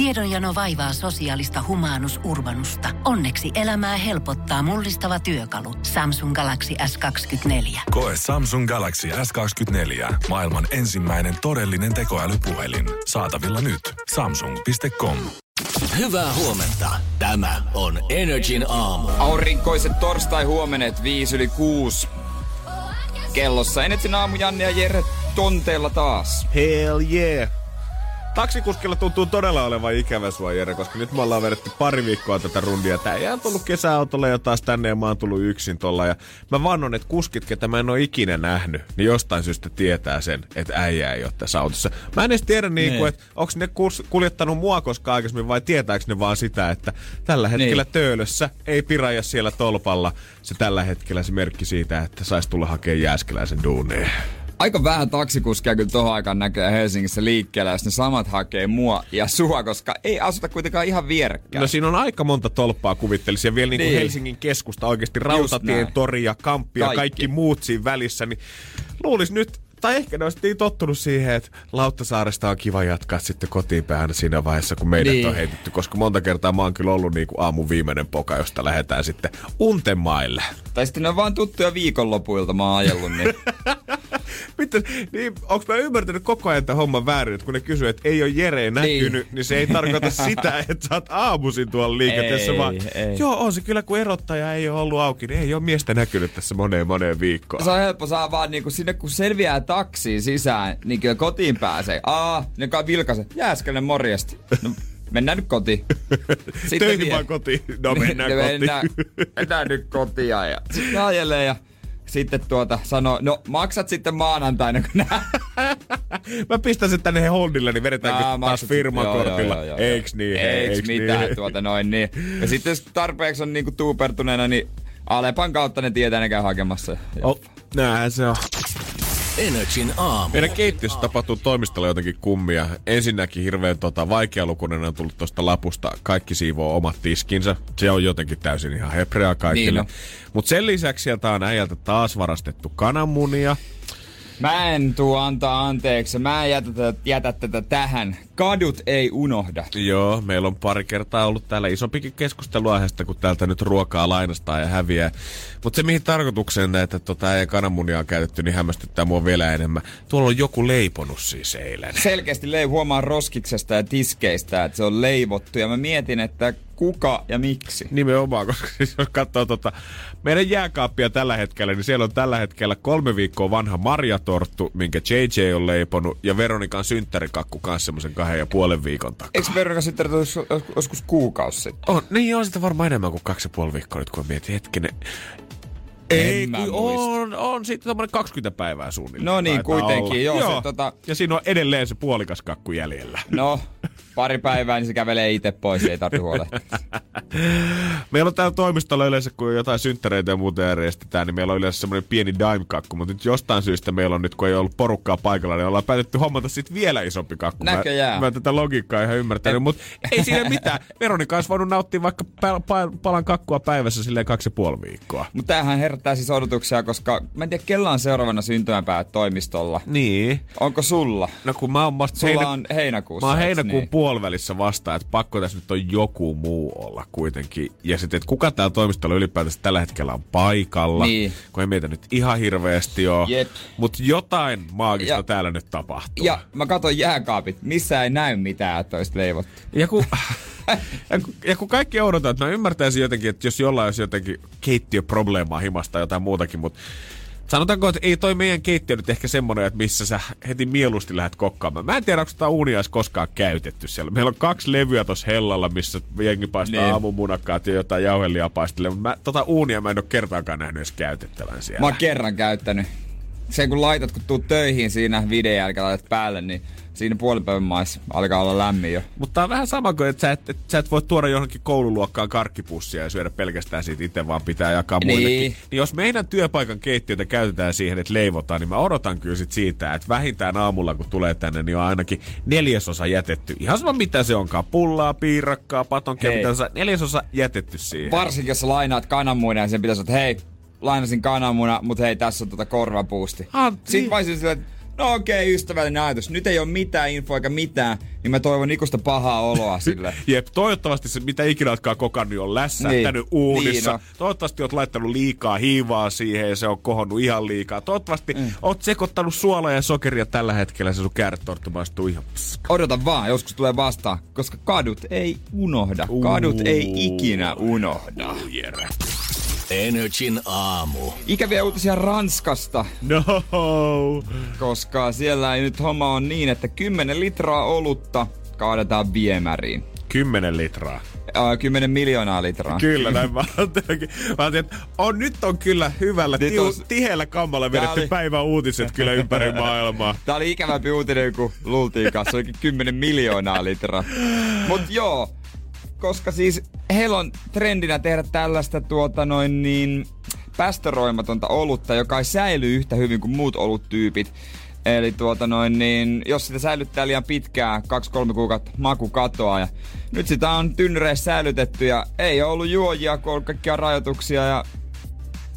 Tiedonjano vaivaa sosiaalista humanus urbanusta. Onneksi elämää helpottaa mullistava työkalu. Samsung Galaxy S24. Koe Samsung Galaxy S24. Maailman ensimmäinen todellinen tekoälypuhelin. Saatavilla nyt. Samsung.com. Hyvää huomenta. Tämä on Energin aamu. Aurinkoiset torstai huomenet 5 yli 6. Kellossa Energin aamu Janne ja Jere tonteella taas. Hell yeah! Taksikuskilla tuntuu todella olevan ikävä sua, Jere, koska nyt me ollaan vedetty pari viikkoa tätä rundia. Tää ei ole tullut kesäautolla ja taas tänne ja mä oon tullut yksin tolla. Ja mä vannon, että kuskit, ketä mä en ole ikinä nähnyt, niin jostain syystä tietää sen, että äijä ei ole tässä autossa. Mä en edes tiedä, niin kuin, että onko ne kuljettanut mua koskaan aikaisemmin vai tietääkö ne vaan sitä, että tällä hetkellä niin. töölössä ei piraja siellä tolpalla. Se tällä hetkellä se merkki siitä, että saisi tulla hakemaan Jääskeläisen duuneen aika vähän taksikuskia kyllä tohon aikaan näkee Helsingissä liikkeellä, jos ne samat hakee mua ja sua, koska ei asuta kuitenkaan ihan vierekkäin. No siinä on aika monta tolppaa kuvittelisi ja vielä niin kuin niin. Helsingin keskusta oikeasti rautatien tori ja kamppi ja kaikki. kaikki muut siinä välissä, niin luulisi nyt tai ehkä ne olisi niin tottunut siihen, että Lauttasaaresta on kiva jatkaa sitten kotiin päähän siinä vaiheessa, kun meidät niin. on heitetty. Koska monta kertaa mä oon kyllä ollut niin kuin aamun viimeinen poka, josta lähdetään sitten untemaille. Tai sitten ne on vaan tuttuja viikonlopuilta mä oon ajellut, niin... Miten, niin, onko mä ymmärtänyt koko ajan tämän homman väärin, että kun ne kysyy, että ei ole Jere näkynyt, niin, niin se ei tarkoita sitä, että sä oot aamuisin tuolla liikenteessä, vaan ei. joo, on se kyllä, kun erottaja ei ole ollut auki, niin ei ole miestä näkynyt tässä moneen moneen viikkoon. Se on helppo saa vaan niin kuin sinne, kun selviää taksiin sisään, niin kyllä kotiin pääsee. Aa, ne kai vilkaise. Jääskälle morjesta. No, mennään nyt kotiin. Sitten Töihin vaan kotiin. No mennään kotiin. Mennään, mennään nyt kotiin ja sitten ajelee ja sitten tuota sanoo, no maksat sitten maanantaina, kun nää... Mä pistän sen tänne holdille, niin vedetäänkö Aa, taas firmakortilla. Joo, joo, joo, eiks niin? Eiks, eiks mitään niin? tuota noin niin. Ja sitten jos tarpeeksi on niinku tuupertuneena, niin Alepan kautta ne tietää, ne käy hakemassa. Oh, näinhän se on. Energin aamu. Meidän keittiössä tapahtuu toimistolla jotenkin kummia. Ensinnäkin hirveän tota, vaikealukuinen on tullut tuosta lapusta. Kaikki siivoo omat tiskinsä. Se on jotenkin täysin ihan hebrea kaikille. Niin Mutta sen lisäksi sieltä on äijältä taas varastettu kananmunia. Mä en tuu antaa anteeksi. Mä en jätä tätä, jätä tätä tähän. Kadut ei unohda. Joo, meillä on pari kertaa ollut täällä isompikin keskustelu aiheesta, kun täältä nyt ruokaa lainastaa ja häviää. Mutta se mihin tarkoitukseen näitä tota, ei kananmunia on käytetty, niin hämmästyttää mua vielä enemmän. Tuolla on joku leiponut siis eilen. Selkeästi lei huomaa roskiksesta ja tiskeistä, että se on leivottu. Ja mä mietin, että kuka ja miksi. Nimenomaan, koska siis jos katsoo tota, meidän jääkaappia tällä hetkellä, niin siellä on tällä hetkellä kolme viikkoa vanha marjatorttu, minkä JJ on leiponut, ja Veronikan synttärikakku kanssa semmoisen kahden ja puolen viikon takaa. Eikö Veronikan synttärit joskus kuukausi sitten? On, niin on sitä varmaan enemmän kuin kaksi ja puoli viikkoa nyt, kun mietin hetkinen. Ei, on, on sitten tommonen 20 päivää suunnilleen. No niin, kuitenkin. Joo, joo. Se, tota... Ja siinä on edelleen se puolikas kakku jäljellä. No, pari päivää, niin se kävelee itse pois, ei tarvitse huolehtia. meillä on täällä toimistolla yleensä, kun jotain synttäreitä ja muuta järjestetään, niin meillä on yleensä semmoinen pieni dime-kakku, mutta nyt jostain syystä meillä on nyt, kun ei ollut porukkaa paikalla, niin ollaan päätetty hommata sitten vielä isompi kakku. Näköjään. Mä, mä tätä logiikkaa ihan ymmärtänyt, mutta ei siinä mitään. Veronika olisi voinut nauttia vaikka palan kakkua päivässä silleen kaksi ja puoli viikkoa. Mutta tämähän herättää siis odotuksia, koska mä en tiedä, kella on seuraavana syntymäpäät toimistolla. Niin. Onko sulla? No kun mä oon Sulla heinä... on heinäkuussa. Mä oon heinäkuun niin? Puolivälissä vasta, että pakko tässä nyt on joku muu olla kuitenkin. Ja sitten, että kuka täällä toimistolla ylipäätänsä tällä hetkellä on paikalla. Niin. Kun ei meitä nyt ihan hirveästi ole. Mutta jotain maagista ja, täällä nyt tapahtuu. Ja mä katson jääkaapit, missä ei näy mitään, että olisi leivottu. Ja kun... ja, kun, ja kun kaikki odotetaan, että mä ymmärtäisin jotenkin, että jos jollain olisi jotenkin keittiöprobleemaa himasta tai jotain muutakin, mutta Sanotaanko, että ei toi meidän keittiö nyt ehkä semmonen, että missä sä heti mieluusti lähdet kokkaamaan. Mä en tiedä, onko tätä uunia edes koskaan käytetty siellä. Meillä on kaksi levyä tuossa hellalla, missä jengi paistaa niin. aamumunakkaat ja jotain jauhelia paistelee. Mutta mä, tota uunia mä en ole kertaakaan nähnyt edes käytettävän siellä. Mä oon kerran käyttänyt. Sen kun laitat, kun tuut töihin siinä videon jälkeen laitat päälle, niin siinä puolipäivän maissa alkaa olla lämmin jo. Mutta on vähän sama kuin, että sä et, et, sä et voi tuoda johonkin koululuokkaan karkkipussia ja syödä pelkästään siitä itse, vaan pitää jakaa niin. muillekin. Niin jos meidän työpaikan keittiötä käytetään siihen, että leivotaan, niin mä odotan kyllä sit siitä, että vähintään aamulla kun tulee tänne, niin on ainakin neljäsosa jätetty. Ihan sama mitä se onkaan, pullaa, piirakkaa, patonkia, mitä se, neljäsosa jätetty siihen. Varsinkin jos lainaat kananmuinen, niin sen pitäisi että hei, lainasin kananmuna, mutta hei, tässä on tota korvapuusti. Ah, Sitten niin. mä silleen, että no okei, okay, ystävällinen ajatus. Nyt ei ole mitään infoa eikä mitään, niin mä toivon ikusta pahaa oloa sille. Jep, toivottavasti se, mitä ikinä oletkaan kokannut, on lässähtänyt niin. uunissa. Niin, no. Toivottavasti oot laittanut liikaa hiivaa siihen ja se on kohonnut ihan liikaa. Toivottavasti mm. oot sekoittanut suolaa ja sokeria tällä hetkellä, se sun kärtorttu maistuu ihan pska. Odota vaan, joskus tulee vastaan, koska kadut ei unohda. Kadut ei ikinä unohda. Jere. Energin aamu. Ikäviä uutisia Ranskasta. No. Koska siellä ei nyt homma on niin, että 10 litraa olutta kaadetaan viemäriin. 10 litraa. Uh, 10 miljoonaa litraa. Kyllä, näin mä ajattelin. Mä ajattelin, että on, nyt on kyllä hyvällä, tiu, on... tiheällä kammalla vedetty oli... päivän uutiset kyllä ympäri maailmaa. Tää oli ikävämpi uutinen kuin luultiin kanssa, olikin 10 miljoonaa litraa. Mut joo, koska siis heillä on trendinä tehdä tällaista tuota noin niin päästöröimatonta olutta, joka ei säily yhtä hyvin kuin muut oluttyypit. Eli tuota noin, niin jos sitä säilyttää liian pitkään, 2-3 kuukautta maku katoaa. Ja nyt sitä on tynnyreissä säilytetty ja ei ollut juojia, kun on kaikkia rajoituksia ja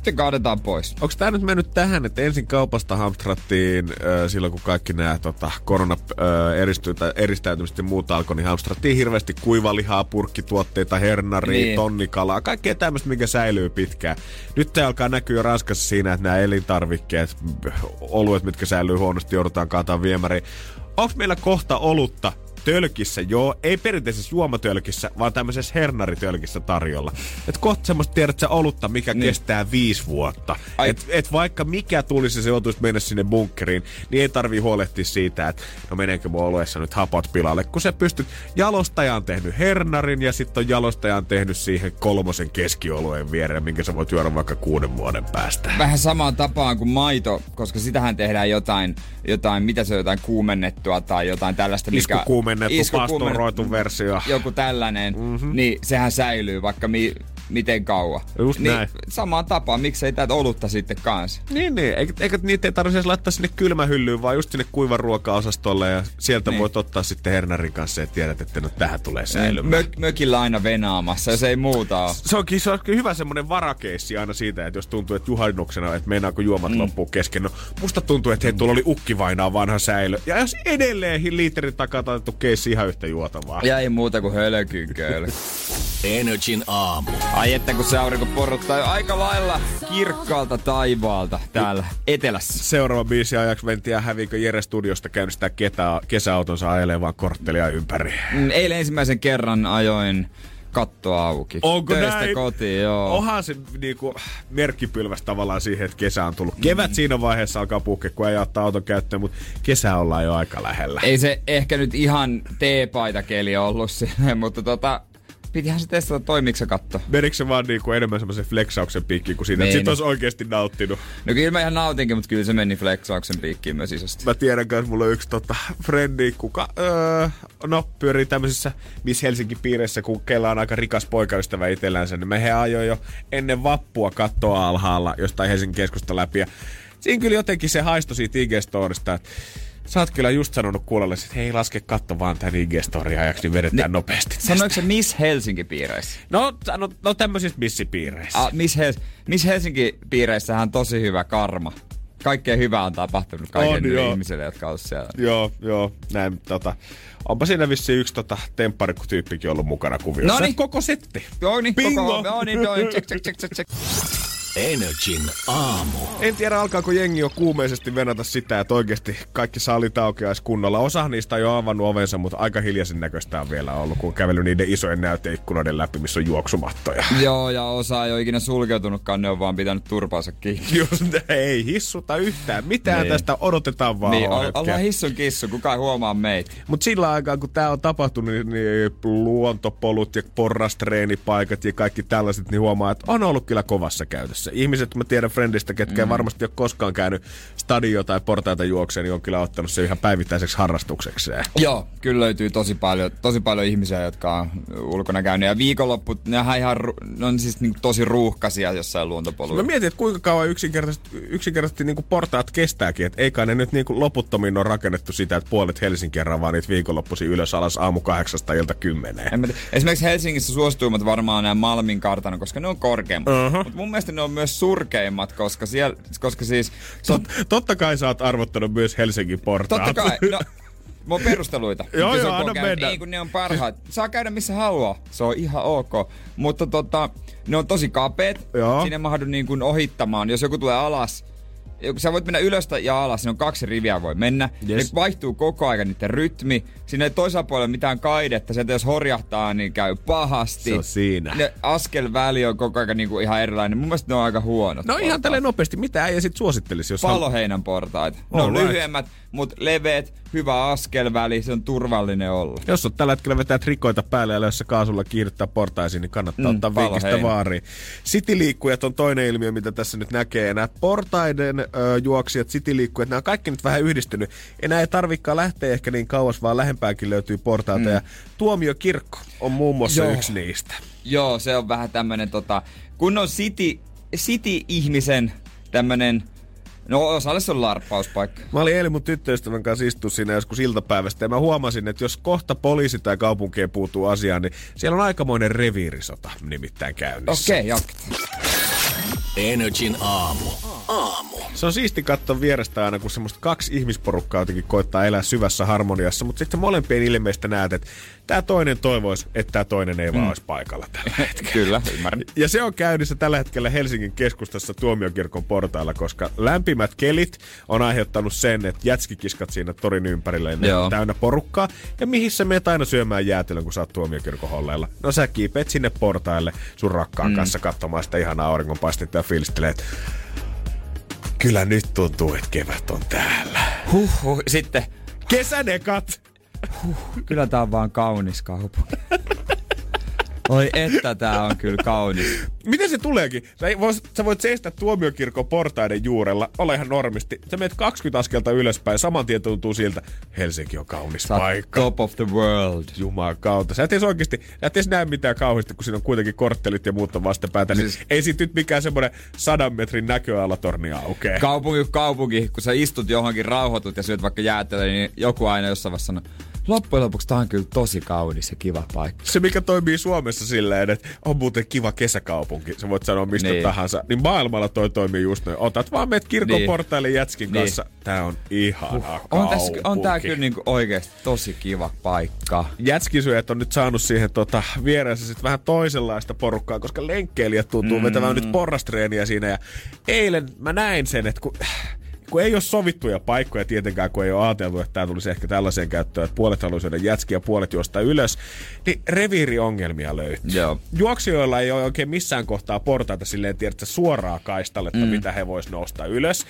se kaadetaan pois. Onko tämä nyt mennyt tähän, että ensin kaupasta hamstrattiin äh, silloin, kun kaikki nämä tota, korona äh, eristäytymistä ja muuta alkoi, niin hamstrattiin hirveästi kuivalihaa, purkkituotteita, hernaria, niin. tonnikalaa, kaikkea tämmöistä, mikä säilyy pitkään. Nyt tämä alkaa näkyä Ranskassa siinä, että nämä elintarvikkeet, oluet, mitkä säilyy huonosti, joudutaan kaataan viemäriin. Onko meillä kohta olutta, tölkissä, joo, ei perinteisessä juomatölkissä, vaan tämmöisessä hernaritölkissä tarjolla. Et kohta semmoista tiedät sä olutta, mikä niin. kestää viisi vuotta. Et, et, vaikka mikä tulisi se joutuisi mennä sinne bunkkeriin, niin ei tarvii huolehtia siitä, että no meneekö mun oluessa nyt hapot pilalle, kun se pystyt, jalostaja on tehnyt hernarin ja sitten on jalostaja on tehnyt siihen kolmosen keskioluen viereen, minkä sä voit juoda vaikka kuuden vuoden päästä. Vähän samaan tapaan kuin maito, koska sitähän tehdään jotain, jotain mitä se on, jotain kuumennettua tai jotain tällaista, mikä kuumennettu, pastoroitu versio. Joku tällainen, mm-hmm. niin sehän säilyy vaikka mi- miten kauan. Just niin, näin. Samaan tapaan, miksei tätä olutta sitten kanssa. Niin, niin. Eikö, eikö niitä ei tarvitse laittaa sinne kylmähyllyyn, vaan just sinne kuivan ruoka-osastolle ja sieltä niin. voit ottaa sitten hernarin kanssa ja tiedät, että no tähän tulee niin, säilymään. Mö- mökillä aina venaamassa, jos ei muuta ole. Se onkin, se onkin hyvä semmoinen varakeissi aina siitä, että jos tuntuu, että juhannuksena, että meinaako juomat mm. loppuu kesken. No, musta tuntuu, että hei, tuolla oli ukkivainaa vanha säilö. Ja jos edelleen liiterin takaa otettu keissi ihan yhtä juotavaa. Ja ei muuta kuin hölkyköl. Energin aamu. Ai että kun se aurinko porottaa jo aika lailla kirkkaalta taivaalta täällä etelässä. Seuraava biisi ajaksi mentiin ja häviikö Jere Studiosta käynnistää ketä, kesäautonsa ajelemaan korttelia ympäri. Mm, eilen ensimmäisen kerran ajoin katto auki. Onko Töistä näin? kotiin, joo. Onhan se niinku, merkkipylväs tavallaan siihen, että kesä on tullut. Kevät mm. siinä vaiheessa alkaa puhkea, kun ei ottaa auton käyttöön, mutta kesä ollaan jo aika lähellä. Ei se ehkä nyt ihan teepaita keli ollut sinne, mutta tota, pitihän se testata, toimiko se katto. Menikö se vaan niinku enemmän semmoisen flexauksen piikkiin kuin siinä, että sit olisi oikeasti nauttinut? No kyllä mä ihan nautinkin, mutta kyllä se meni flexauksen piikkiin myös isosti. Mä tiedän kanssa, mulla on yksi tota, frendi, kuka öö, no, pyörii tämmöisissä Miss Helsinki piireissä, kun kella on aika rikas poikaystävä itsellänsä, niin me he ajoi jo ennen vappua kattoa alhaalla jostain Helsingin keskusta läpi. Ja siinä kyllä jotenkin se haisto siitä IG-storista, että Sä oot kyllä just sanonut kuulolle, että hei laske katto vaan tän ig ajaksi, niin vedetään ne, nopeasti. Sanoiko se Miss Helsinki-piireissä? No, no, no tämmöisissä missipiireissä. Ah, Miss, Hel- Miss Helsinki-piireissähän on tosi hyvä karma. Kaikkea hyvää on tapahtunut kaikille ihmisille, jotka on siellä. Joo, joo. Näin, tota, onpa siinä vissiin yksi tota, tempparikku-tyyppikin ollut mukana kuviossa. No niin. Koko setti. Joo niin, Bingo. koko, joo niin, joo, check, check, check, check, check. Energin aamu. En tiedä, alkaako jengi jo kuumeisesti venata sitä, että oikeasti kaikki salit aukeaisi kunnolla. Osa niistä on jo avannut ovensa, mutta aika hiljaisen näköistä on vielä ollut, kun on kävellyt niiden isojen näyteikkunoiden läpi, missä on juoksumattoja. Joo, ja osa ei ole ikinä sulkeutunutkaan, ne on vaan pitänyt turpaansa kiinni. Just, ei hissuta yhtään. Mitään niin. tästä odotetaan vaan Niin, ollaan hissun kissu, kukaan huomaa meitä. Mutta sillä aikaa, kun tämä on tapahtunut, niin, niin luontopolut ja porrastreenipaikat ja kaikki tällaiset, niin huomaa, että on ollut kyllä kovassa käytössä. Ihmiset, mä tiedän Friendistä, ketkä mm. varmasti ole koskaan käynyt stadio tai portaita juokseen, niin on kyllä ottanut se ihan päivittäiseksi harrastuksekseen. Joo, kyllä löytyy tosi paljon, tosi paljon ihmisiä, jotka on ulkona käynyt. Ja viikonlopput, ne on, ihan, ne on siis niin tosi ruuhkaisia jossain luontopoluilla. Mä mietin, että kuinka kauan yksinkertaisesti, yksinkertaisesti niin portaat kestääkin. Että eikä ne nyt niin loputtomiin ole rakennettu sitä, että puolet Helsinkiä vaan niitä viikonloppuisin ylös alas aamu kahdeksasta ilta kymmeneen. Esimerkiksi Helsingissä suosituimmat varmaan nämä Malmin kartano, koska ne on korkeammat. Uh-huh. Mutta mun mielestä ne on myös surkeimmat, koska, siellä, koska siis... On, Totta kai sä oot arvottanut myös Helsingin portaat. totta kai, no, Mä perusteluita. Joo, joo, anna mennä. Ei kun ne on parhaat. Saa käydä missä haluaa. Se on ihan ok. Mutta tota, ne on tosi kapeet. Joo. Sinne mahdu niin kuin ohittamaan. Jos joku tulee alas, sä voit mennä ylös ja alas, siinä on kaksi riviä voi mennä. Yes. Ne vaihtuu koko ajan niiden rytmi. Siinä ei toisella puolella mitään kaidetta. Sieltä jos horjahtaa, niin käy pahasti. Se on siinä. Ne askelväli on koko ajan niin kuin ihan erilainen. Mun mielestä ne on aika huonot. No ihan portaat. tälleen nopeasti. Mitä äijä sit suosittelisi, jos Paloheinän portaita. Ne on Alright. lyhyemmät, mutta leveät, hyvä askelväli, se on turvallinen olla. Jos on tällä hetkellä vetää trikoita päälle ja lössä kaasulla kiihdyttää portaisiin, niin kannattaa Mm, ottaa vinkistä heinä. vaariin. City-liikkujat on toinen ilmiö, mitä tässä nyt näkee. Nämä portaiden ö, juoksijat, city-liikkujat, nämä on kaikki nyt vähän yhdistynyt. Enää ei tarvikaan lähteä ehkä niin kauas, vaan lähempäänkin löytyy portaita. Mm. Ja tuomiokirkko on muun muassa Joo. yksi niistä. Joo, se on vähän tämmönen tota, kun on city, city-ihmisen tämmönen, no osalle se on larppauspaikka. Mä olin eilen mun tyttöystävän kanssa istua siinä joskus iltapäivästä ja mä huomasin, että jos kohta poliisi tai kaupunkeen puutuu asiaan, niin siellä on aikamoinen reviirisota nimittäin käynnissä. Okei, okay, jatketaan. Energin aamu. Aamu. Se on siisti katsoa vierestä aina, kun semmoista kaksi ihmisporukkaa jotenkin koittaa elää syvässä harmoniassa, mutta sitten molempien ilmeistä näet, että tämä toinen toivoisi, että tämä toinen ei vaan olisi paikalla tällä hetkellä. Kyllä, ymmärrän. Ja se on käynnissä tällä hetkellä Helsingin keskustassa tuomiokirkon portailla, koska lämpimät kelit on aiheuttanut sen, että jätskikiskat siinä torin ympärillä ne on täynnä porukkaa. Ja mihin sä meet aina syömään jäätelön, kun sä oot tuomiokirkon holleilla? No sä kiipeet sinne portaille sun rakkaan mm. kanssa katsomaan sitä ihanaa auringonpaistetta ja fiilistelee, että kyllä nyt tuntuu, että kevät on täällä. Huhhuh, sitten, Kesädekat! kyllä tää on vaan kaunis kaupunki. Oi että tää on kyllä kaunis. Miten se tuleekin? Sä, vois, sä voit seistä tuomiokirkon portaiden juurella, ole ihan normisti. Sä menet 20 askelta ylöspäin, saman tien tuntuu siltä, Helsinki on kaunis Sä paikka. top of the world. Jumalan kautta. Sä et edes oikeesti, sä et edes näe mitään kauheasti, kun siinä on kuitenkin korttelit ja muut on vastapäätä. Niin Siis- ei siitä nyt mikään semmoinen sadan metrin näköalatorni aukee. Kaupunki kaupunki, kun sä istut johonkin, rauhoitut ja syöt vaikka jäätelöä, niin joku aina jossain vaiheessa sanoo, loppujen lopuksi tää on kyllä tosi kaunis ja kiva paikka. se, mikä toimii Suomessa silleen, että on muuten kiva kesäkaupunki, sä voit sanoa mistä niin. Tahansa, niin maailmalla toi toimii just noin. Otat vaan meet kirkon Niin. jätskin Niin. kanssa. Tää on ihana On, tässä, on tää kyllä niinku oikeesti tosi kiva paikka. jätskisyöjät on nyt saanut siihen tota, viereensä sit vähän toisenlaista porukkaa, koska lenkkeilijät tuntuu mm. vetävän nyt porrastreeniä siinä. Ja eilen mä näin sen, että kun, kun ei ole sovittuja paikkoja tietenkään, kun ei ole ajateltu, että tämä tulisi ehkä tällaiseen käyttöön, että puolet haluaa syödä jätskiä ja puolet juosta ylös, niin reviiriongelmia löytyy. Joo. Juoksijoilla ei ole oikein missään kohtaa portaita silleen, tiedätkö, suoraa kaistalletta, mm. mitä he vois nousta ylös.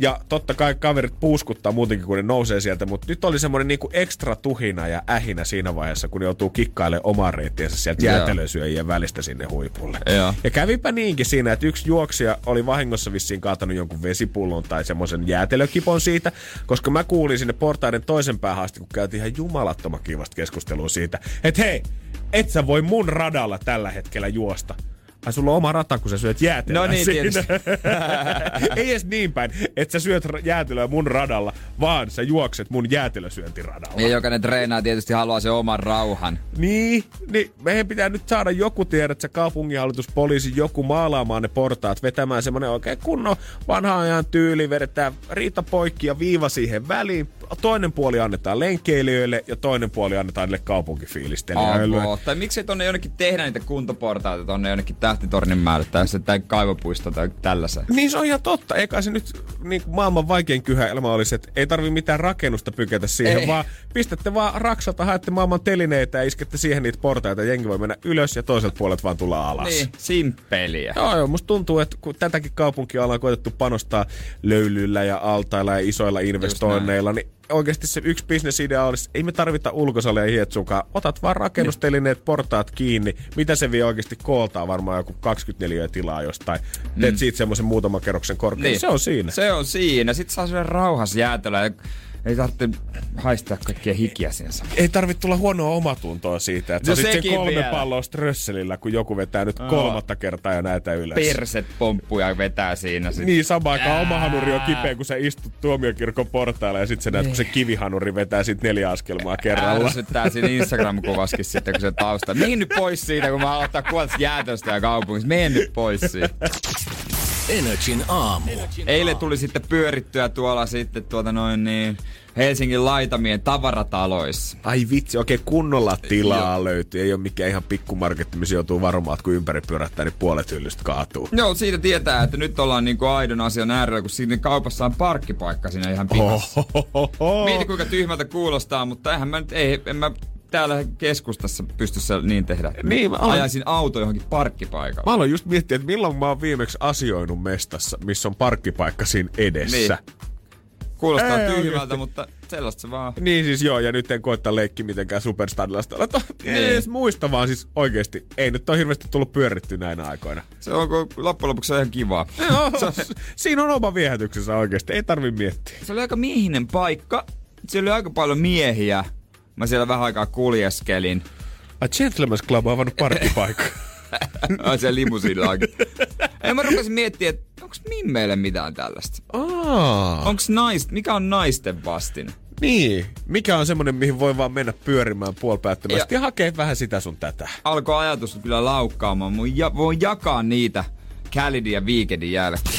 Ja totta kai kaverit puuskuttaa muutenkin, kun ne nousee sieltä, mutta nyt oli semmoinen niinku ekstra tuhina ja ähinä siinä vaiheessa, kun joutuu kikkailemaan omaa reittiensä sieltä jäätelösyöjien välistä sinne huipulle. Joo. Ja kävipä niinkin siinä, että yksi juoksija oli vahingossa vissiin kaatanut jonkun vesipullon tai semmoisen jäätelökipon siitä, koska mä kuulin sinne portaiden toisen päähän asti, kun käytiin ihan jumalattoman kivasta keskustelua siitä, että hei, et sä voi mun radalla tällä hetkellä juosta. Ai sulla on oma rata, kun sä syöt jäätelöä No niin, siinä. Ei edes niin päin, että sä syöt jäätelöä mun radalla, vaan sä juokset mun jäätelösyöntiradalla. Ja jokainen treenaa tietysti haluaa sen oman rauhan. Niin, niin meidän pitää nyt saada joku tiedä, että se kaupunginhallitus, poliisi, joku maalaamaan ne portaat, vetämään semmonen oikein kunnon vanha ajan tyyli, vedetään riita poikki ja viiva siihen väliin. Toinen puoli annetaan lenkkeilijöille ja toinen puoli annetaan niille kaupunkifiilistelijöille. Avo. Tai miksei tonne jonnekin tehdä niitä kuntoportaita tonne jonnekin tähtitornin määlle tai se tai kaivopuisto tai tällaisen. Niin se on ihan totta. Eikä se nyt niin maailman vaikein kyhä elämä olisi, että ei tarvi mitään rakennusta pykätä siihen, Ei. vaan pistätte vaan raksalta, haette maailman telineitä ja iskette siihen niitä portaita. Jengi voi mennä ylös ja toiselta puolet vaan tulla alas. Niin, simppeliä. Joo, joo, musta tuntuu, että kun tätäkin kaupunkia ollaan koetettu panostaa löylyillä ja altailla ja isoilla investoinneilla, niin oikeasti se yksi bisnesidea olisi, ei me tarvita ulkosalia hietsukaan. Otat vaan rakennustelineet, portaat kiinni. Mitä se vie oikeasti kooltaa? Varmaan joku 24 tilaa jostain. Teet siitä semmoisen muutaman kerroksen korkean. Niin. Se on siinä. Se on siinä. Sitten saa syödä rauhassa jäätelöä. Ei tarvitse haistaa kaikkia hikiä samalla. Ei tarvitse tulla huonoa omatuntoa siitä, että No sä sen kolme vielä. palloa strösselillä, kun joku vetää nyt kolmatta kertaa ja näitä ylös. Perset pomppuu ja vetää siinä. Sit. Niin, samaan aikaan oma hanuri on kipeä, kun sä istut tuomiokirkon portailla ja sit sä näet, kun se kivihanuri vetää sit neljä askelmaa kerralla. Ärsyttää siinä Instagram-kuvaskin sitten, kun se tausta. Mihin nyt pois siitä, kun mä aloittaa kuolta jäätöstä ja kaupungissa? Mene nyt pois siitä. Energin aamu. Eilen tuli sitten pyörittyä tuolla sitten tuota noin niin Helsingin laitamien tavarataloissa. Ai vitsi, oikein kunnolla tilaa löytyy. Ei ole mikään ihan pikkumarketti, missä joutuu varomaan, että kun ympäri pyörättää, niin puolet hyllystä kaatuu. Joo, siitä tietää, että nyt ollaan niinku aidon asian äärellä, kun siinä kaupassa on parkkipaikka siinä ihan pihassa. Mieti kuinka tyhmältä kuulostaa, mutta eihän mä nyt, ei, en mä täällä keskustassa pysty se niin tehdä. Niin, mä Ajaisin auto johonkin parkkipaikalle. Mä aloin just miettiä, että milloin mä oon viimeksi asioinut mestassa, missä on parkkipaikka siinä edessä. Niin. Kuulostaa Ei tyhmältä, oikeesti. mutta sellaista se vaan. Niin siis joo, ja nyt en koittaa leikki mitenkään superstadilasta. Ei Niin. edes muista, vaan siis oikeesti ei nyt ole hirveästi tullut pyöritty näinä aikoina. Se on loppujen lopuksi ihan kivaa. Joo, siinä on oma viehätyksensä oikeesti, ei tarvi miettiä. Se oli aika miehinen paikka. Siellä oli aika paljon miehiä. Mä siellä vähän aikaa kuljeskelin. A Gentleman's Club on avannut parkkipaikka. Ai siellä limusiillakin. Ei mä rupesin miettimään, että onks mimmeille mitään tällaista? Aa, Onks nais, mikä on naisten vastine? niin. Mikä on semmonen, mihin voi vaan mennä pyörimään puolipäättömästi ja, Ja- hakea vähän sitä sun tätä. Alkoi ajatus kyllä laukkaamaan. Mun ja, voin jakaa niitä Kälidin ja Weekendin jälkeen.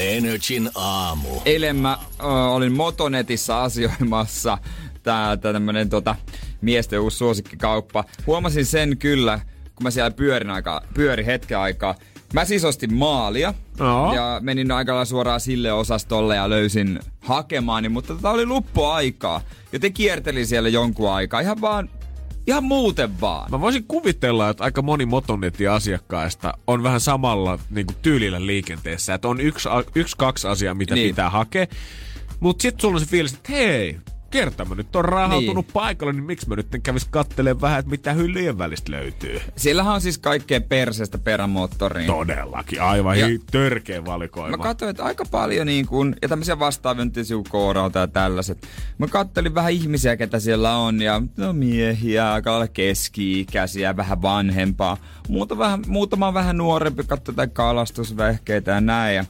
Energin aamu. Eilen mä ö, olin Motonetissä asioimassa. Tää, tää tämmönen tota, miesten uusi suosikkikauppa. Huomasin sen kyllä, kun mä siellä pyörin, aika, pyörin hetken aikaa. Mä siis ostin maalia Joo. ja menin aika lailla suoraan sille osastolle ja löysin hakemaani, mutta tota oli luppuaikaa. Joten kiertelin siellä jonkun aikaa ihan vaan, ihan muuten vaan. Mä voisin kuvitella, että aika moni motonetin asiakkaista on vähän samalla niin kuin tyylillä liikenteessä. Että on yksi, yksi kaksi asiaa, mitä niin. pitää hakea. Mutta sitten sulla on se fiilis, että hei, kerta mä nyt on rahautunut niin. paikalle, niin miksi mä nyt kävis kattelemaan vähän, että mitä hyllyjen välistä löytyy. Siellähän on siis kaikkea perseestä perämoottoriin. Todellakin, aivan Ja- törkeä valikoima. Mä katsoin, että aika paljon niin kuin, ja tämmöisiä vastaavia nyt ja tällaiset. Mä kattelin vähän ihmisiä, ketä siellä on, ja no miehiä, aika keski-ikäisiä, vähän vanhempaa. Muuta vähän, muutama vähän nuorempi, katsoi jotain kalastusvehkeitä ja näin. Ja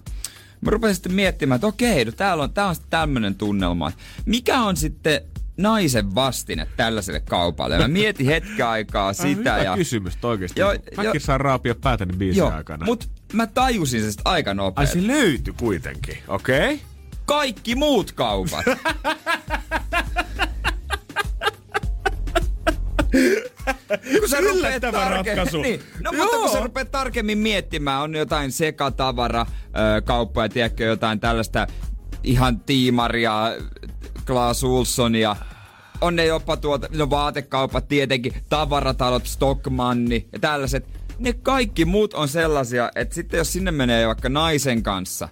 mä rupesin sitten miettimään, että okei, no täällä on, tää on sitten tämmönen tunnelma. Mikä on sitten naisen vastine tällaiselle kaupalle? Mä mietin hetken aikaa sitä. hyvä ja... kysymys oikeesti. Joo, Mäkin jo- saan raapia päätäni biisin Joo, aikana. mut mä tajusin se sit aika Ai nopeasti. se löytyi kuitenkin, okei? Okay? kaikki muut kaupat. kun sä Yllättävä ratkaisu. Niin. No mutta kun sä rupeat tarkemmin miettimään, on jotain sekatavara, kauppoja, tiedätkö, jotain tällaista ihan tiimaria, Klaas Ulssonia, on ne jopa tuota, no vaatekaupat tietenkin, tavaratalot, Stockmanni ja tällaiset. Ne kaikki muut on sellaisia, että sitten jos sinne menee vaikka naisen kanssa,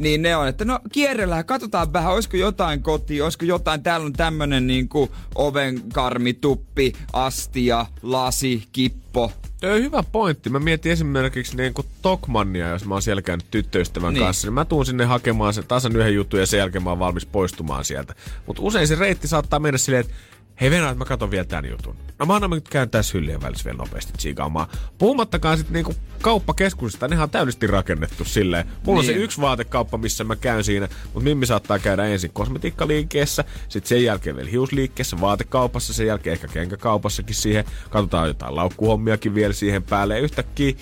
niin ne on, että no kierrellään, katsotaan vähän, olisiko jotain kotiin, olisiko jotain, täällä on tämmönen niinku ovenkarmi, tuppi, astia, lasi, kippo. On hyvä pointti. Mä mietin esimerkiksi niin kuin Tokmannia, jos mä oon siellä käynyt tyttöystävän niin. kanssa, niin mä tuun sinne hakemaan sen tasan yhden jutun ja sen jälkeen mä oon valmis poistumaan sieltä. Mutta usein se reitti saattaa mennä silleen, että hei Venä, että mä katon vielä tämän jutun. No mä annan nyt käyn tässä hyllyjen välissä vielä nopeasti tsiikaamaan. Puhumattakaan sitten niinku kauppakeskuksista, nehän on täydellisesti rakennettu silleen. Mulla niin. on Niin. se yksi vaatekauppa, missä mä käyn siinä, mutta Mimmi saattaa käydä ensin kosmetiikkaliikkeessä, sitten sen jälkeen vielä hiusliikkeessä, vaatekaupassa, sen jälkeen ehkä kenkäkaupassakin siihen. Katsotaan jotain laukkuhommiakin vielä siihen päälle. Ja yhtäkkiä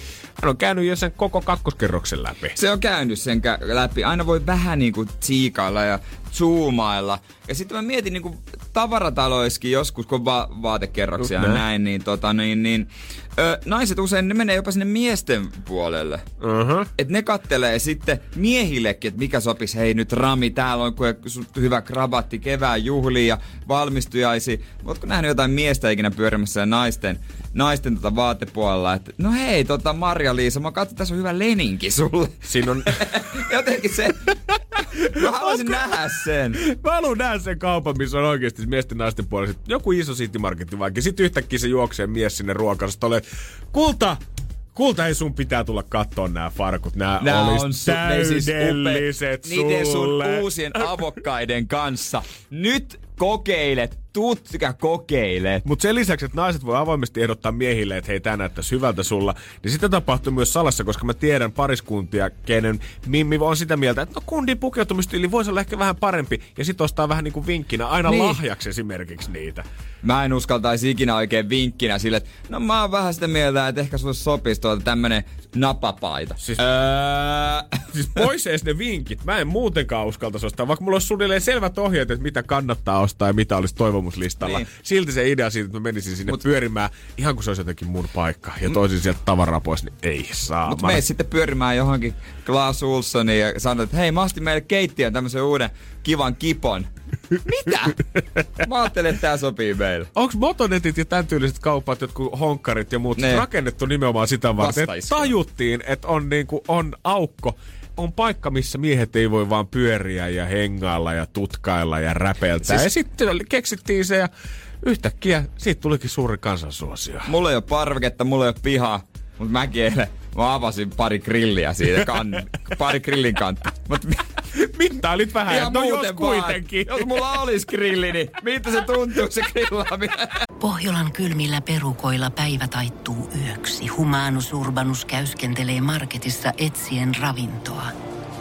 hän on käynyt jo sen koko kakkoskerroksen läpi. Se on käynyt sen kä- läpi. Aina voi vähän niinku tsiikailla ja zoomailla. Ja sitten mä mietin niinku tavarataloiskin joskus, kun on va- vaatekerroksia ja Just näin. niin, tota, niin, niin ö, naiset usein ne menee jopa sinne miesten puolelle. Uh-huh. Et ne kattelee sitten miehillekin, että mikä sopisi. Hei nyt Rami, täällä on hyvä krabatti kevään juhliin ja valmistujaisi. Ootko nähnyt jotain miestä ikinä pyörimässä ja naisten, naisten tota vaatepuolella? Että no hei, tota Marja-Liisa, mä katson, tässä on hyvä leninki sulle. Siinä on... Jotenkin se... Mä haluaisin nähdä sen. Mä haluan nähdä sen kaupan, missä on oikeasti miesten naisten puolella sit joku iso city marketti vaikka. Sitten yhtäkkiä se juoksee mies sinne ruokarastolle. Kulta! Kulta, ei sun pitää tulla kattoon nämä farkut. Nämä Nää olis on su- siis täydelliset upe- Niiden sun sulle. uusien avokkaiden kanssa. Nyt kokeilet tutka kokeile. Mutta sen lisäksi, että naiset voi avoimesti ehdottaa miehille, että hei, tää näyttää hyvältä sulla, niin sitä tapahtuu myös salassa, koska mä tiedän pariskuntia, kenen Mimmi on sitä mieltä, että no kundin pukeutumistyyli voisi olla ehkä vähän parempi, ja sit ostaa vähän niinku vinkkinä aina Niin. niin. lahjaksi esimerkiksi niitä. Mä en uskaltaisi ikinä oikein vinkkinä sille, että no mä oon vähän sitä mieltä, että ehkä sulle sopisi tuolta tämmönen napapaita. Siis- Öö, Siis pois edes ne vinkit. Mä en muutenkaan uskaltaisi ostaa, vaikka mulla olisi suunnilleen selvät ohjeet, että mitä kannattaa ostaa ja mitä olisi toivomuslistalla. Niin. Silti se idea siitä, että mä menisin sinne Mut, pyörimään ihan kuin se olisi jotenkin mun paikka ja toisin sieltä tavaraa pois, niin ei saa. Mutta meet sitten pyörimään johonkin Klaas Ulssoniin ja sanot, että hei mä ostin meille keittiön tämmöisen uuden kivan kipon. Mitä? Mä ajattelin, että tää sopii meille. Onko motonetit ja tämän tyyliset kaupat, jotkut honkkarit ja muut, Ne. rakennettu nimenomaan sitä varten, että tajuttiin, että on, niinku, on aukko, on paikka, missä miehet ei voi vaan pyöriä ja hengailla ja tutkailla ja räpeltää. Siis... Ja sitten keksittiin se ja yhtäkkiä siitä tulikin suuri kansansuosio. Mulla ei ole parveketta, mulla ei ole pihaa, mutta mäkin eilen Mä avasin pari grilliä siitä, kan, pari grillin kantta. Mut Mittailit vähän, ihan että no jos kuitenkin. Vaan. Jos mulla olisi grilli, niin miltä se tuntuu se grillaaminen? Pohjolan kylmillä perukoilla päivä taittuu yöksi. Humanus Urbanus käyskentelee marketissa etsien ravintoa.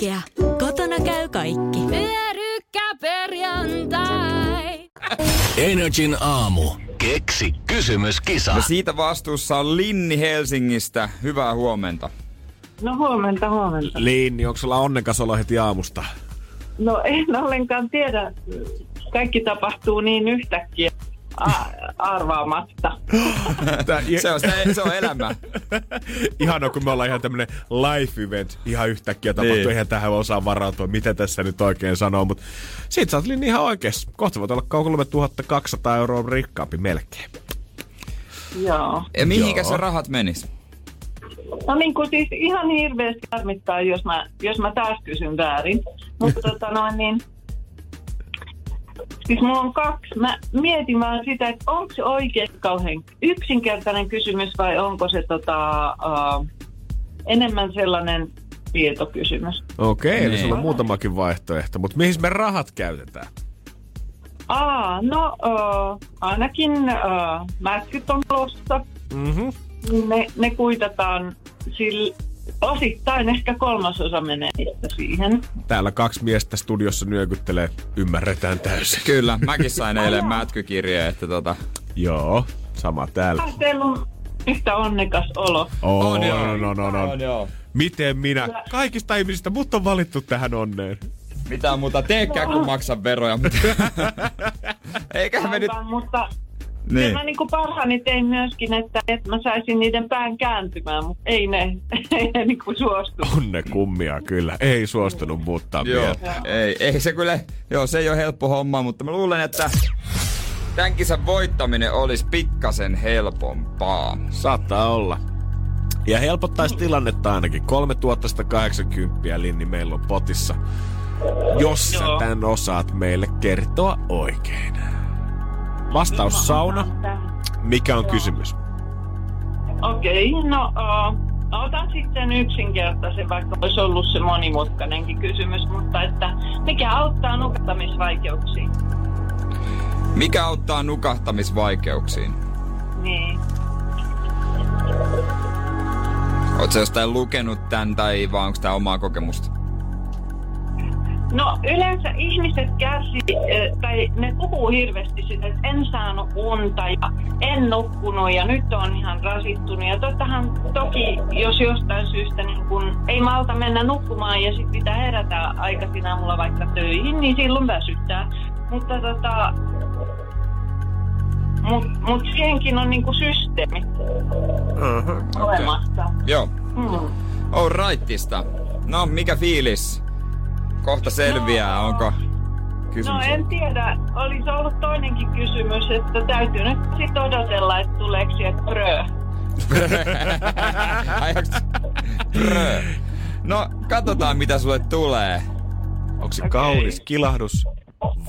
Ikea. Kotona käy kaikki. Pyörykkäperjantai. Energin aamu. Keksi kysymyskisa. Ja siitä vastuussa on Linni Helsingistä. Hyvää huomenta. No huomenta, huomenta. Liinni, onko sulla onnekas olo heti aamusta? No en ollenkaan tiedä. Kaikki tapahtuu niin yhtäkkiä a- arvaamatta. Tää, Se on, se, se on elämä. Ihana, kun me ollaan ihan tämmönen life event ihan yhtäkkiä tapahtuu. Niin. Eihän tähän osaa varautua, mitä tässä nyt oikein sanoo. Mutta siitä sä oot Linni ihan oikeassa. Kohta voit olla 3200 euroa rikkaampi melkein. Joo. Ja mihinkä Joo. se rahat menis? No niin kuin siis ihan hirveästi harmittaa, jos mä, jos mä taas kysyn väärin. Mutta tota noin niin... Siis mulla on kaksi. Mä mietin vaan sitä, että onko se oikein kauhean yksinkertainen kysymys vai onko se tota, uh, enemmän sellainen tietokysymys. Okei, okay, eli Niin. sulla on muutamakin vaihtoehto. Mutta mihin me rahat käytetään? Aa, no uh, ainakin uh, mäskyt on tulossa. Mm-hmm. Ne, ne kuitataan sillä, osittain ehkä kolmasosa menee siihen. Täällä kaksi miestä studiossa nyökyttelee. Ymmärretään täysin. Kyllä, mäkin sain eilen mätkykirjeen, että tota... Joo, sama täällä. Teillä on yhtä onnekas olo. On, On joo. on, on, on, on. joo. Miten minä? Kaikista ihmisistä mut on valittu tähän onneen. Mitä muuta teekään, kun maksan veroja. mutta- Eiköhän me nyt... Mutta Niin. niin. mä niin parhaani tein myöskin, että, että mä saisin niiden pään kääntymään, mutta ei ne, ei ne niin suostu. Onne kummia kyllä. Ei suostunut muuttaa Joo, mieltä. ei, ei se kyllä, joo se ei ole helppo homma, mutta mä luulen, että tämän kisan voittaminen olisi pikkasen helpompaa. Saattaa olla. Ja helpottaisi tilannetta ainakin. 3180 Linni meillä on potissa. Jos sä tän osaat meille kertoa oikein. Vastaus sauna. Mikä on kysymys? Okei, okay, no uh, otan sitten yksinkertaisen, vaikka olisi ollut se monimutkainenkin kysymys, mutta että mikä auttaa nukahtamisvaikeuksiin? Mikä auttaa nukahtamisvaikeuksiin? Niin. Oletko jostain lukenut tämän tai vaan onko tämä omaa kokemusta? No yleensä ihmiset kärsii, eh, tai ne puhuu hirveästi sitä, että en saanut unta ja en nukkunut ja nyt on ihan rasittunut. Ja tottahan toki, jos jostain syystä niin kun ei malta mennä nukkumaan ja sitten pitää herätä aikaisin aamulla vaikka töihin, niin silloin väsyttää. Mutta tota, mutta mut siihenkin on niinku systeemi Uh-huh. olemassa. Joo. Mm. On rightista. No, mikä fiilis? Kohta selviää, No. onko kysymys? No en tiedä, olisi ollut toinenkin kysymys, että täytyy nyt sitten odotella, että tuleeko sieltä prö. Brö. No, katsotaan mitä sulle tulee. Onko se kaunis kilahdus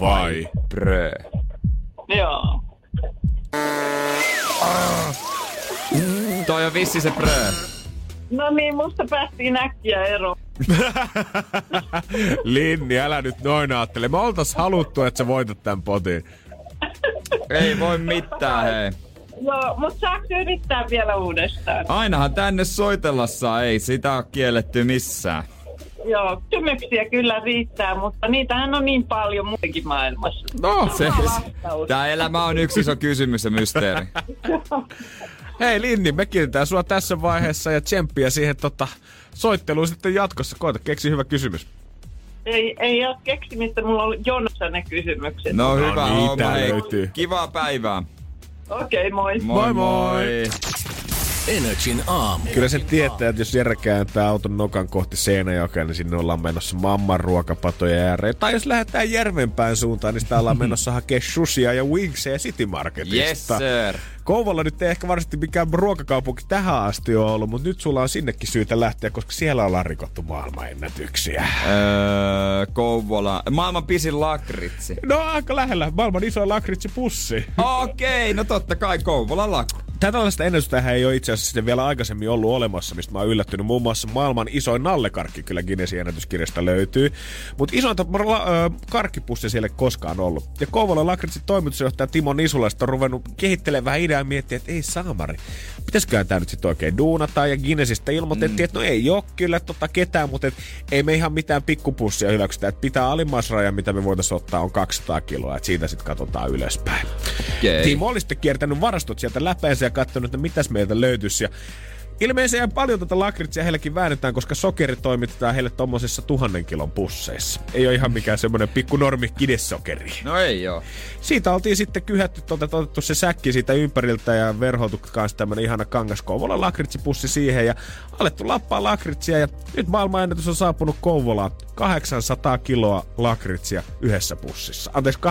vai? Brö. Joo. Toi on vissi se brö. No niin, musta päästiin äkkiä eroon. Linni, älä nyt noin ajattele. Me oltais haluttu, että sä voitat tämän potin. Ei voi mitään, hei. Joo, mutta saako yrittää vielä uudestaan? Ainahan tänne soitella saa, ei sitä ole kielletty missään. Joo, kysymyksiä kyllä riittää, mutta niitähän on niin paljon muutenkin maailmassa. No, Se, tää elämä on yksi iso kysymys ja mysteeri. hei Linni, me kiitetään sua tässä vaiheessa ja tsemppiä siihen tota, soitteluun sitten jatkossa. Koita, keksi hyvä kysymys. Ei, ei ole keksimistä, mulla on jonossa ne kysymykset. No, No hyvä niin, homma, hei. löytyy. Kivaa päivää. Okei, okay, moi. Moi Moi, moi. Energin aamu. Kyllä sen tietää, että jos Jere kääntää auton nokan kohti Seinäjokea, niin sinne ollaan menossa mamman ruokapatoja ääreen. Tai jos lähdetään Järvenpään suuntaan, niin sitä ollaan menossa hakemaan susia ja wingseja City Marketista. Yes, sir. Kouvola nyt ei ehkä varsinaisesti mikään ruokakaupunki tähän asti ole ollut, mutta nyt sulla on sinnekin syytä lähteä, koska siellä ollaan rikottu maailmanennätyksiä. Öö, Kouvola. Maailman pisin lakritsi. No aika lähellä. Maailman iso lakritsipussi. Okei, no totta kai Kouvola laku. Tällaista ennätystähän ei ole itse asiassa sitten vielä aikaisemmin ollut olemassa, mistä mä oon yllättynyt. Muun muassa maailman isoin nallekarkki kyllä Guinnessin ennätyskirjasta löytyy. Mutta isointa la- ö, karkkipussia siellä koskaan ollut. Ja Kouvolan lakritsin toimitusjohtaja Timo Nisulasta on ruvennut kehittelemään vähän ideaa ja miettiä, että ei saamari. Pitäisiköhän tämä nyt sitten oikein duunata? Ja Guinnessista ilmoitettiin, mm. että no ei ole kyllä tota ketään, mutta et ei me ihan mitään pikkupussia hyväksytä. Että pitää alimmaisraja, mitä me voitaisiin ottaa, on 200 kiloa. Että siitä sitten katsotaan ylöspäin. Okei. Timo oli sitten kiertänyt varastot sieltä läpeensä ja katsonut, että mitäs meiltä löytyisi. Ja ilmeisesti ihan paljon tätä lakritsia heillekin väännetään, koska sokeri toimitetaan heille tommosissa tuhannen kilon pusseissa. Ei ole ihan mikään semmoinen pikku normi kidesokeri. No ei oo. Siitä oltiin sitten kyhätty, otettu se säkki siitä ympäriltä ja verhoitu kanssa tämmönen ihana kangas Kouvolan lakritsipussi siihen ja alettu lappaa lakritsia ja nyt maailmanennätys on saapunut Kouvolaan. 800 kiloa lakritsia yhdessä pussissa. Anteeksi, 829,1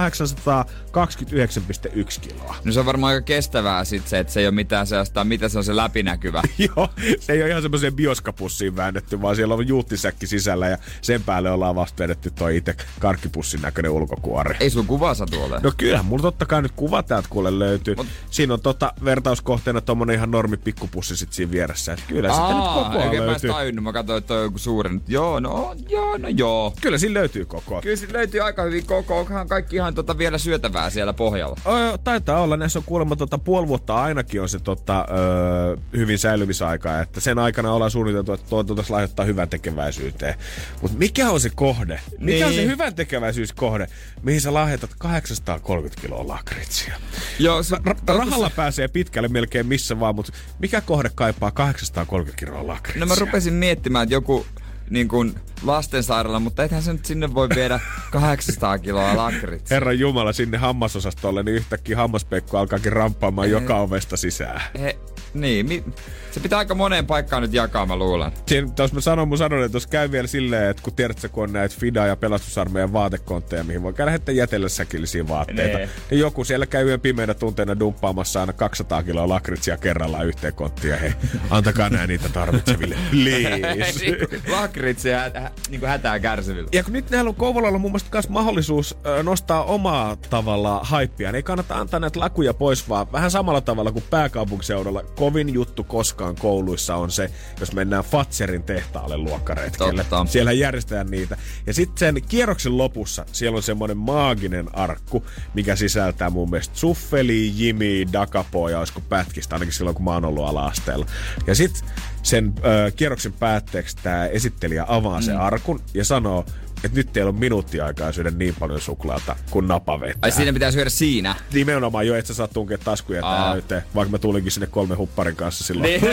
kiloa. No se on varmaan aika kestävää sit se, että se ei ole mitään sellaista, mitä se on se läpinäkyvä. Joo, se ei ole ihan semmoiseen bioskapussiin väännetty, vaan siellä on juuttisäkki sisällä ja sen päälle ollaan vasta vedetty toi itse karkkipussin näköinen ulkokuori. Ei sun kuva satu ole. No kyllähän mulla totta kai nyt kuva täältä kuule löytyy. Mut-. Siinä on tota vertauskohteena tommonen ihan normi pikkupussi sit siinä vieressä. Et kyllä sitä nyt Aa, oikein mä tajunnut. Mä katsoin, että on joku suuri. Joo, no joo, no joo. Kyllä siinä löytyy koko. Kyllä sit löytyy aika hyvin koko. Onkohan kaikki ihan tota vielä syötävää siellä pohjalla? O, taitaa olla. Näissä on kuulemma tota, puoli vuotta ainakin on se tota, ö, hyvin säilymisaika. Että sen aikana ollaan suunniteltu, että tuo tuotaisiin lahjoittaa hyvän tekeväisyyteen. Mutta mikä on se kohde? Mikä on se Niin. hyvän tekeväisyyskohde, mihin sä lahjoitat 830 kiloa lakritsia? Joo, se, Ra- rahalla pääsee pitkälle melkein missä vaan, mutta mikä kohde kaipaa 830 kiloa lakritsia? No mä rupesin miettimään, että joku niin kuin lastensairaala, mutta ethän se nyt sinne voi viedä 800 kiloa lakritsia. Herran Jumala sinne hammasosastolle, niin yhtäkkiä hammaspekku alkaakin ramppaamaan joka ovesta sisään. He, niin, mi, se pitää aika moneen paikkaan nyt jakaa, mä luulen. Siinä, jos mä sanon, mun sanon, että jos käy vielä silleen, että kun tiedätkö, kun on näitä FIDA- ja pelastusarmeijan vaatekontteja, mihin voi käydä heittää jätellä säkillisiä vaatteita, Nee. niin joku siellä käy yön pimeinä tunteina dumppaamassa aina 200 kiloa lakritsia kerrallaan yhteen konttiin, ja hei, antakaa nää niitä tarvitseville, please. Lakritsia hä, niin kuin hätää kärsivillä. Ja kun nyt näillä on Kouvolalla mun mielestä myös mahdollisuus nostaa omaa tavalla haippia, niin ei kannata antaa näitä lakuja pois, vaan vähän samalla tavalla kuin pääkaupunkiseudulla. Kovin juttu koskaan kouluissa on se, jos mennään Fatserin tehtaalle luokkaretkelle. Totta. Siellä järjestetään niitä. Ja sitten sen kierroksen lopussa siellä on semmoinen maaginen arkku, mikä sisältää mun mielestä Suffeli, Jimi, Dakapoa ja olisiko pätkistä, ainakin silloin kun mä oon ollut ala-asteella. Ja sitten sen ö, kierroksen päätteeksi tämä esittelijä avaa mm. sen arkun ja sanoo, että nyt teillä on minuutti aikaa syödä niin paljon suklaata kuin napa vetää. Ai siinä pitää syödä siinä. Nimenomaan jo, että sä saat tunkea taskuja Aa. vaikka mä tulinkin sinne kolme hupparin kanssa silloin. Niin.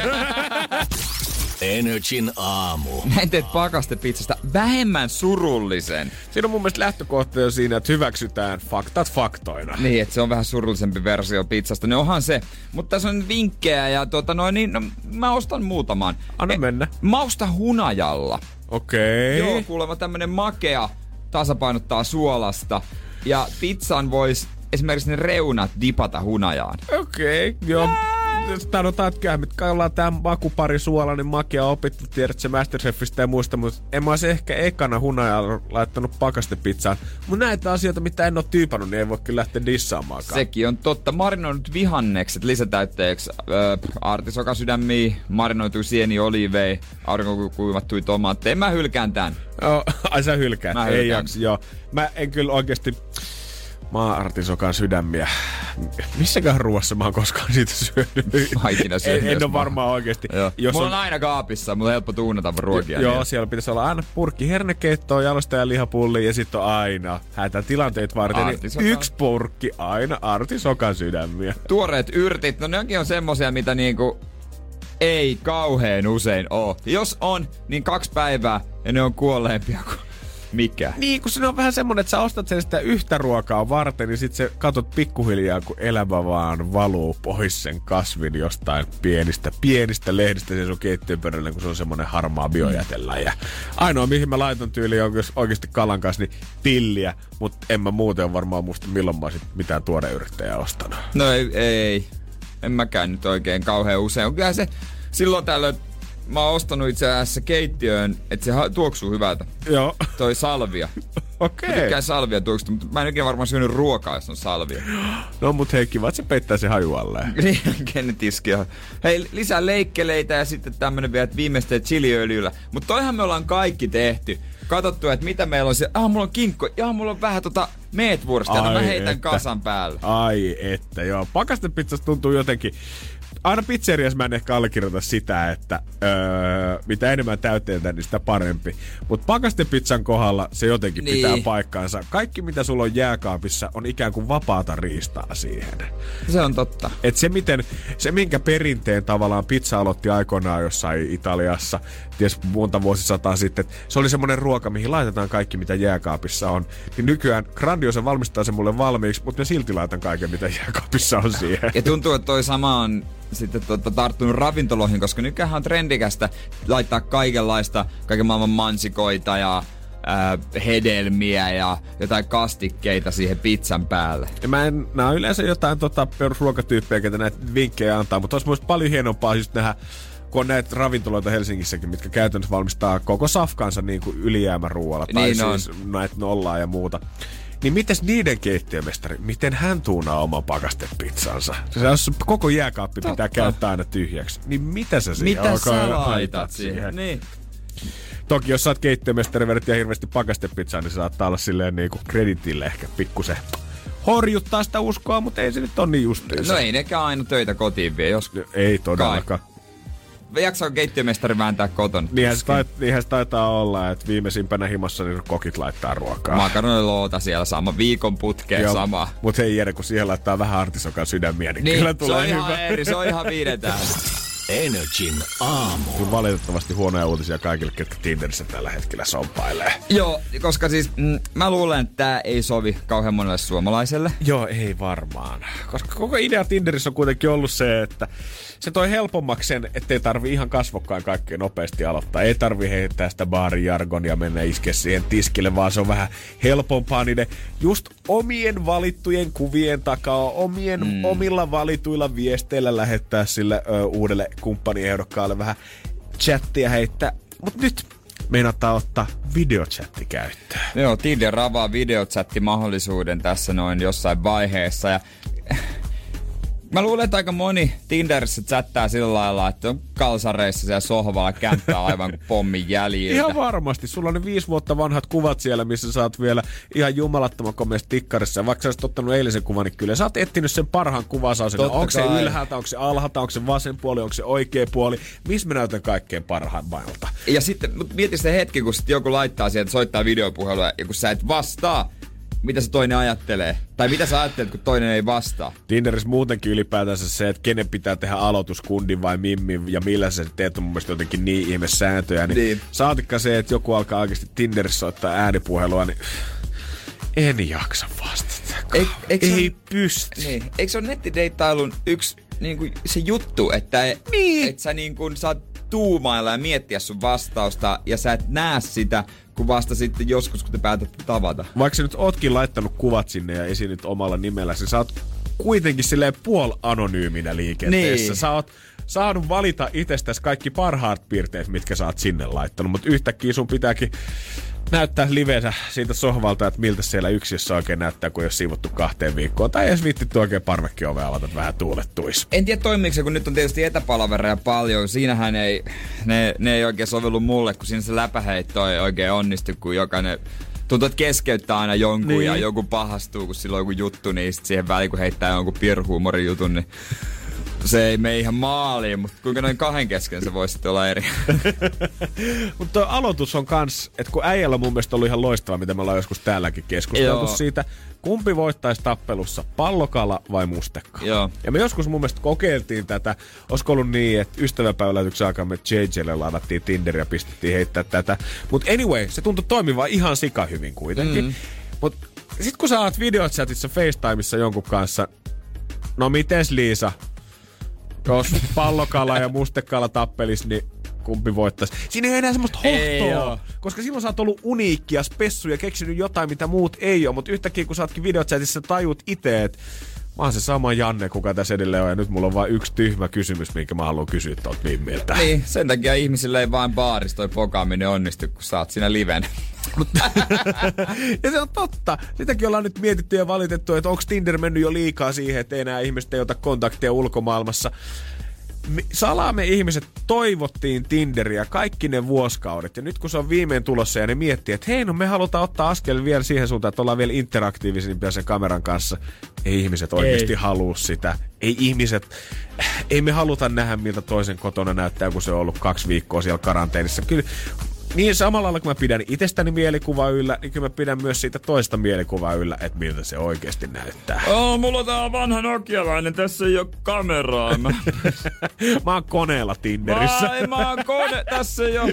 Energin aamu. Näin teet pakastepizzasta vähemmän surullisen. Siinä on mun mielestä lähtökohta jo siinä, että hyväksytään faktat faktoina. Niin, että se on vähän surullisempi versio pizzasta. No onhan se. Mutta tässä on vinkkejä ja tota noin, niin no, mä ostan muutaman. Anna mennä. Mausta hunajalla. Okei. Joo, kuulemma tämmönen makea tasapainottaa suolasta. Ja pizzan vois esimerkiksi ne reunat dipata hunajaan. Okei, okay, joo. Jos Sanotaan, että kyllä me ollaan tää makupari suolainen makia opittu, tiedät se Masterchefistä ja muista, mutta en mä olisi ehkä ekana hunajalla laittanut pakastepizzaan. Mutta näitä asioita, mitä en ole tyypannut, niin ei voi kyllä lähteä dissaamaankaan. Sekin on totta. Marinoidut vihannekset lisätäytteeksi. Öö, artisokasydämiä, marinoitu sieni olivei, aurinkokuivattuja tomaatteja. Mä hylkään tän. Oh, ai sä hylkää. Mä ei hylkään. jaksa, joo. Mä en kyllä oikeasti maa-artisokan sydämiä. Missäkään ruoassa mä oon koskaan siitä syönyt? Ikinä syönyt, en, en ole varmaan oikeasti. Joo. Jos Mulla on, on aina kaapissa, mulla on helppo tuunata ruokia. Joo, niin. siellä pitäisi olla aina purkki hernekeittoa, jalostaja lihapulli ja sitten on aina hätätilanteet varten. Niin yksi purkki aina artisokan sydämiä. Tuoreet yrtit, no nekin on semmosia, mitä niinku ei kauheen usein oo. Jos on, niin kaksi päivää ja ne on kuolleempia kuin mikä. Niin, kun se on vähän semmonen, että sä ostat sen sitä yhtä ruokaa varten, niin sit sä katot pikkuhiljaa, kun elämä vaan valuu pois sen kasvin jostain pienistä, pienistä lehdistä sen sun keittiön pöydällä, kun se on semmonen harmaa biojäteläjä. Ainoa, mihin mä laitan tyyli on jos oikeasti kalan kanssa, niin pilliä, mutta en mä muuten varmaan muista, milloin mä oisin mitään tuore yrittäjää ostanut. No ei, ei, en mäkään nyt oikein kauhean usein. Kyllä se silloin tällöin, mä oon ostanut itse asiassa keittiöön, että se tuoksuu hyvältä. Joo, Toi salvia. okei. Tykkään salvia tuoksusta, mutta mä en ikinä varmaan syönyt ruokaa, jos on salvia. No mut hei, kiva, että se peittää se haju alleen. Niin. Hei, lisää leikkeleitä ja sitten tämmönen vielä, että viimeistä chiliöljyllä. Mutta toihan me ollaan kaikki tehty. Katsottu, että mitä meillä on siellä. Ah, mulla on kinkko. Ja mulla on vähän tota meetwurstia. No mä heitän että. kasan päälle. Ai että, joo. Pakastepizzasta tuntuu jotenkin... Aina pizzeriassa mä en ehkä allekirjoita sitä, että öö, mitä enemmän täyteitä, niin sitä parempi. Mutta pakastepizzan kohdalla se jotenkin Niin. pitää paikkaansa. Kaikki mitä sulla on jääkaapissa on ikään kuin vapaata riistaa siihen. Se on totta. Et se, miten, se, minkä perinteen tavallaan pizza aloitti aikoinaan jossain Italiassa, ties monta vuosisataa sitten, se oli semmoinen ruoka, mihin laitetaan kaikki, mitä jääkaapissa on. Niin nykyään Grandiosa valmistaa sen mulle valmiiksi, mutta mä silti laitan kaiken, mitä jääkaapissa on siihen. Ja tuntuu, että toi sama on sitten tota, tarttunut ravintoloihin, koska nykyään on trendikästä laittaa kaikenlaista, kaiken maailman mansikoita ja ää, hedelmiä ja jotain kastikkeita siihen pizzan päälle. Ja mä en, nää on yleensä jotain tota, perusruokatyyppejä, ketä näitä vinkkejä antaa, mutta olisi paljon hienompaa just nähdä, kun on näitä ravintoloita Helsingissäkin, mitkä käytännössä valmistaa koko safkansa niin kuin ylijäämäruualla, tai Niin on. siis näitä nollaa ja muuta. Niin mites niiden keittiömestari, miten hän tuunaa oman pakastepizzansa? Se jos koko jääkaappi pitää Totta. käyttää aina tyhjäksi, niin mitä sä siihen Mitä sä laitat siihen? Niin. Toki jos sä oot keittiömestari vedät ja hirveästi pakastepizzaa, niin se saattaa olla silleen niin kuin kreditille ehkä pikkusen horjuttaa sitä uskoa, mutta ei se nyt ole niin justiinsa. No ei nekään aina töitä kotiin vie, jos Ei todellakaan. Jaksaa keittiömestari vääntää koton. Niinhän se, tait, niinhän se taitaa olla, että viimeisimpänä himassa niin kokit laittaa ruokaa. Makaroniloota siellä sama, viikon putkeen sama. Mutta hei Jere, kun siihen laittaa vähän artisokan sydämiä, niin, Niin, kyllä se tulee on ihan hyvä. eri, se on ihan viidetään. Energin aamu. Kyllä valitettavasti huonoja uutisia kaikille, ketkä Tinderissä tällä hetkellä sompailee. Joo, koska siis mm, mä luulen, että tää ei sovi kauhean monelle suomalaiselle. Joo, ei varmaan. Koska koko idea Tinderissä on kuitenkin ollut se, että se toi helpommaksi sen, ettei tarvi ihan kasvokkaan kaikkea nopeasti aloittaa. Ei tarvi heittää sitä baarijargonia mennä iskeä siihen tiskille, vaan se on vähän helpompaa niiden just omien valittujen kuvien takaa, omien mm. omilla valituilla viesteillä lähettää sille ö, uudelle kumppaniehdokkaalle vähän chattia heittää. Mut nyt meinataan ottaa videochatti käyttöön. Joo, Tinder avaa videochatti mahdollisuuden tässä noin jossain vaiheessa. Ja Mä luulen, että aika moni Tinderissä chattaa sillä lailla, että on kalsareissa siellä sohvalla kämppää aivan kuin pommin jäljiltä. Ihan varmasti. Sulla on ne viisi vuotta vanhat kuvat siellä, missä sä oot vielä ihan jumalattoman komeassa tikkarissa. Ja vaikka sä olisit ottanut eilisen kuvan, niin kyllä sä oot etsinyt sen parhaan kuvansa. Onko se ylhäältä, onko se alhaalta, onko se vasen puoli, onko se oikea puoli. Missä mä näytän kaikkein parhaimmalta? Ja sitten mieti se hetki, kun sit joku laittaa sieltä, soittaa videopuhelua ja kun sä et vastaa, mitä se toinen ajattelee. Tai mitä sä ajattelet, kun toinen ei vastaa. Tinderissä muutenkin ylipäätänsä se, että kenen pitää tehdä aloitus, kundin vai mimmi, ja millä sä teet on mun mielestä jotenkin niin ihme sääntöjä. Niin, Niin. Saatikka se, että joku alkaa oikeasti Tinderissä soittaa äänipuhelua, niin en jaksa vastata. Eik- eikö se ei on- pysty. Niin. Eikö se ole nettideittailun yksi niin kuin se juttu, että niin. et sä niin kuin saat tuumailla ja miettiä sun vastausta ja sä et näe sitä, kun vasta sitten joskus, kun te päätätte tavata. Vaikka sä nyt ootkin laittanut kuvat sinne ja esiinnyt omalla nimelläsi, sä oot kuitenkin silleen puol-anonyyminä liikenteessä. Niin. Sä oot saanut valita itsestäsi kaikki parhaat piirteet, mitkä sä oot sinne laittanut, mutta yhtäkkiä sun pitääkin näyttää liveensä siitä sohvalta, että miltä siellä yksiössä oikein näyttää, kun ei ole siivottu kahteen viikkoon. Tai edes viittitty oikein parvekkiove avata, että vähän tuulettuisi. En tiedä toimiiko se, kun nyt on tietysti etäpalavereja paljon. Siinähän ei, ne, ne ei oikein sovellu mulle, kun siinä se läpäheitto ei oikein onnistu, kun jokainen tuntuu, että keskeyttää aina jonkun niin. Ja joku pahastuu, kun sillä on joku juttu, niin sit siihen väliin, kun heittää jonkun pirhuumorin jutun, niin se ei mene ihan maaliin, mutta kuinka noin kahden kesken se voisi sitten olla eri. Mutta aloitus on kans, että kun äijällä on mun mielestä ollut ihan loistava, mitä me ollaan joskus täälläkin keskusteltu Joo. siitä, kumpi voittaisi tappelussa, pallokala vai mustekala. Joo. Ja me joskus mun mielestä kokeiltiin tätä, olisiko ollut niin, että ystäväpäivälähetyksen aikaa me JJlle ladattiin Tinder ja pistettiin heittää tätä. Mutta anyway, se tuntui toimivan ihan sika hyvin kuitenkin. Mm. Mutta sit kun sä oot videochatissa FaceTimeissa jonkun kanssa, no mites Liisa, jos pallokala ja mustekala tappelis, niin kumpi voittaisi. Siinä ei ole enää semmoista hohtoa, koska silloin sä oot ollut uniikki ja spessu ja keksinyt jotain, mitä muut ei ole, mutta yhtäkkiä kun sä ootkin videochatissa, tajut itse, että mä oon se sama Janne, kuka tässä edelleen on, ja nyt mulla on vain yksi tyhmä kysymys, minkä mä haluan kysyä tuolta Mimmiltä. niin, sen takia ihmisille ei vain baarissa toi pokaaminen onnistu, kun sä oot siinä liven. ja se on totta. Sitäkin ollaan nyt mietitty ja valitettu, että onko Tinder mennyt jo liikaa siihen, että enää ihmiset ei ota kontakteja ulkomaailmassa. Salaa me ihmiset toivottiin Tinderiä kaikki ne vuosikaudet. Ja nyt kun se on viimein tulossa ja ne miettii, että hei, no me halutaan ottaa askel vielä siihen suuntaan, että ollaan vielä interaktiivisempia sen kameran kanssa. Ei ihmiset oikeasti halua sitä. Ei ihmiset, ei me haluta nähdä, miltä toisen kotona näyttää, kun se on ollut kaksi viikkoa siellä karanteenissa. Kyllä niin samalla lailla kun mä pidän itsestäni mielikuva yllä, niin kyllä mä pidän myös siitä toista mielikuvaa yllä, että miltä se oikeasti näyttää. Oh, mulla on tää vanha nokialainen, tässä ei oo kameraa. Mä, Mä oon koneella Tinderissä. Ai, mä oon kone, tässä ei oo.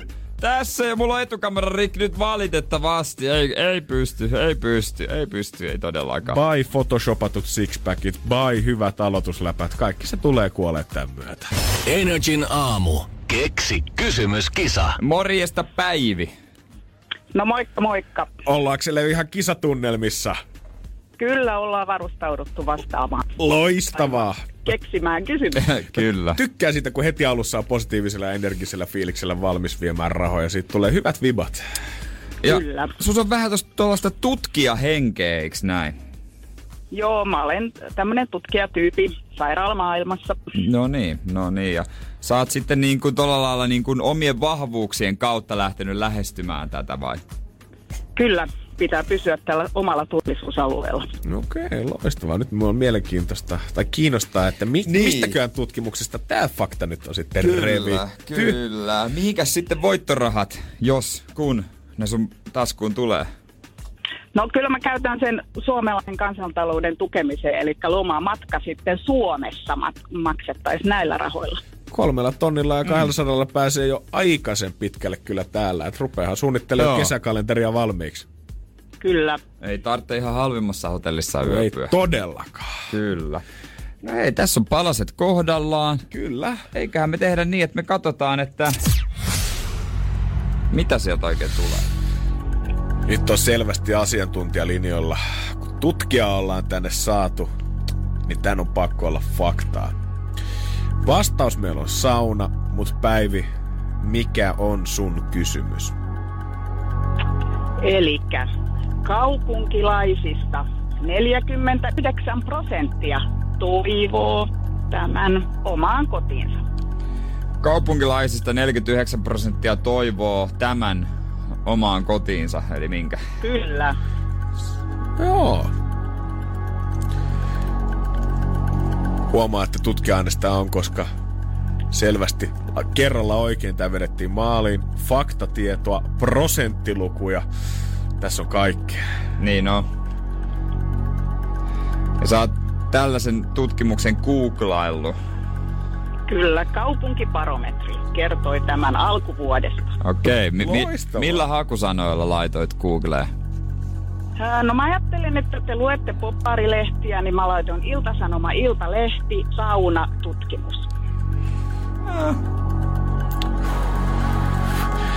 Tässä ja mulla on etukamera rikki nyt valitettavasti. Ei, ei pysty, ei pysty, ei pysty, ei todellakaan. Bye photoshopatut sixpackit, bye hyvät aloitusläpät, kaikki se tulee kuolee tämän myötä. Energin aamu. Keksi kysymyskisa. Morjesta Päivi. No moikka moikka. Ollaanko siellä ihan kisatunnelmissa? Kyllä ollaan varustauduttu vastaamaan, Loistavaa. keksimään kysymyksiä. Kyllä. Tykkää siitä, kun heti alussa on positiivisella ja energisellä fiiliksellä valmis viemään rahoja. Siitä tulee hyvät vibat. Ja Kyllä. sus on vähän tosta tuollaista tutkijahenkeä, eiks näin? Joo, mä olen tämmönen tutkijatyypi sairaalamaailmassa. No niin, no niin. Ja sä oot sitten niin kuin tolla lailla niin kuin omien vahvuuksien kautta lähtenyt lähestymään tätä vai? Kyllä, pitää pysyä tällä omalla turvallisuusalueella. No Okei, okay, loistavaa. Nyt mulla on mielenkiintoista, tai kiinnostaa, että mi- Niin. mistäköhän tutkimuksesta tämä fakta nyt on sitten revitty. kyllä. Mihinkäs sitten voittorahat, jos, kun ne sun taskuun tulee? No kyllä mä käytän sen suomalaisen kansantalouden tukemiseen, eli lomamatka sitten Suomessa mat- maksettaisiin näillä rahoilla. Kolmella tonnilla ja 200 mm. pääsee jo aikaisen pitkälle kyllä täällä. Et rupeahan suunnittelemaan kesäkalenteria valmiiksi. Kyllä. Ei tarvitse ihan halvimmassa hotellissa Ei yöpyä. todellakaan. Kyllä. No ei, tässä on palaset kohdallaan. Kyllä. Eiköhän me tehdä niin, että me katsotaan, että mitä sieltä oikein tulee. Nyt on selvästi asiantuntijalinjoilla. Kun tutkija ollaan tänne saatu, niin tän on pakko olla faktaa. Vastaus meillä on sauna, mutta Päivi, mikä on sun kysymys? Eli kaupunkilaisista 49 prosenttia toivoo tämän omaan kotiinsa. Kaupunkilaisista 49 prosenttia toivoo tämän omaan kotiinsa, eli minkä? Kyllä. Joo. Huomaa, että tutkija on, koska selvästi kerralla oikein tämä vedettiin maaliin. Faktatietoa, prosenttilukuja. Tässä on kaikkea. Niin no, Ja sä oot tällaisen tutkimuksen googlaillut. Kyllä, kaupunkiparometri kertoi tämän alkuvuodesta. Okei, mi- mi- Loistavaa. millä hakusanoilla laitoit Googleen? Ää, No mä ajattelin, että te luette popparilehtiä, niin mä laitoin Iltasanoma, Iltalehti, sauna, tutkimus.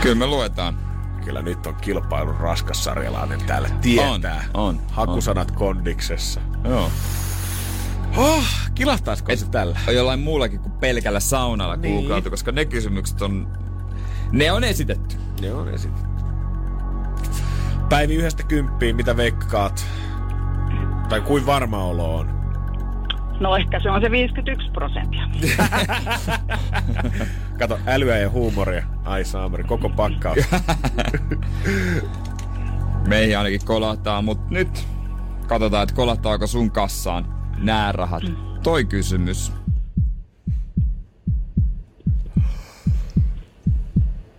Kyllä me luetaan. Kyllä nyt on kilpailun raskas sarjalainen täällä tietää. On, on, Hakusanat kondiksessa. Joo. Oh, kilahtaisiko se tällä? On jollain muullakin kuin pelkällä saunalla Niin. googlattu, koska ne kysymykset on... Ne on esitetty. Ne on esitetty. Päivi yhdestä kymppiin, mitä veikkaat? Tai kuin varma olo on? No ehkä se on se 51 prosenttia. Kato, älyä ja huumoria. Ai saamari, koko pakkaus. Meihin ainakin kolahtaa, mutta nyt katsotaan, että kolahtaako sun kassaan nää rahat. Toi kysymys.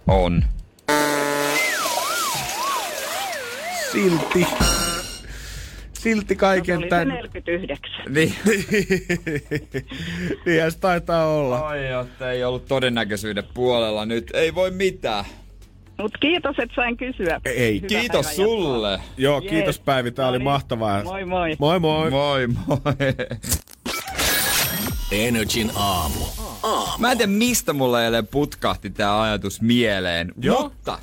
On. Silti. Silti kaiken oli se tän. 49. Niin. Niinhän se taitaa olla. Ai jotta ei ollut todennäköisyyden puolella nyt. Ei voi mitään. Mut kiitos, että sain kysyä. Ei. Hyvää Kiitos sulle. Joo, Jees. kiitos Päivi, tää No oli niin. mahtavaa. Moi moi. Moi moi. Moi moi. Energin aamu. Mä en tiedä mistä mulle eilen putkahti tää ajatus mieleen. Joo. Mutta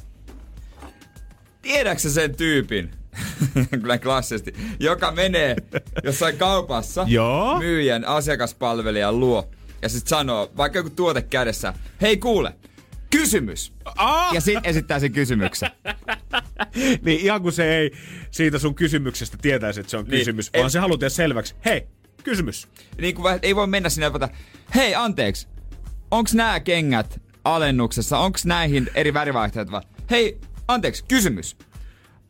tiedätkö sä sen tyypin, kyllä klassisesti, joka menee jossain kaupassa Joo. myyjän asiakaspalvelijan luo ja sitten sanoo, vaikka joku tuote kädessä, hei kuule, kysymys. Ah! Ja sitten esittää sen kysymyksen. Niin ihan kun se ei siitä sun kysymyksestä tietäisi, että se on Niin. kysymys, Ei- vaan se haluaa tehdä selväksi. Hei, kysymys. niin kuin ei voi mennä sinne ja vata, hei anteeksi, onks nämä kengät alennuksessa, onks näihin eri värivaihtoehtoja? vaan, Hei, anteeksi, kysymys.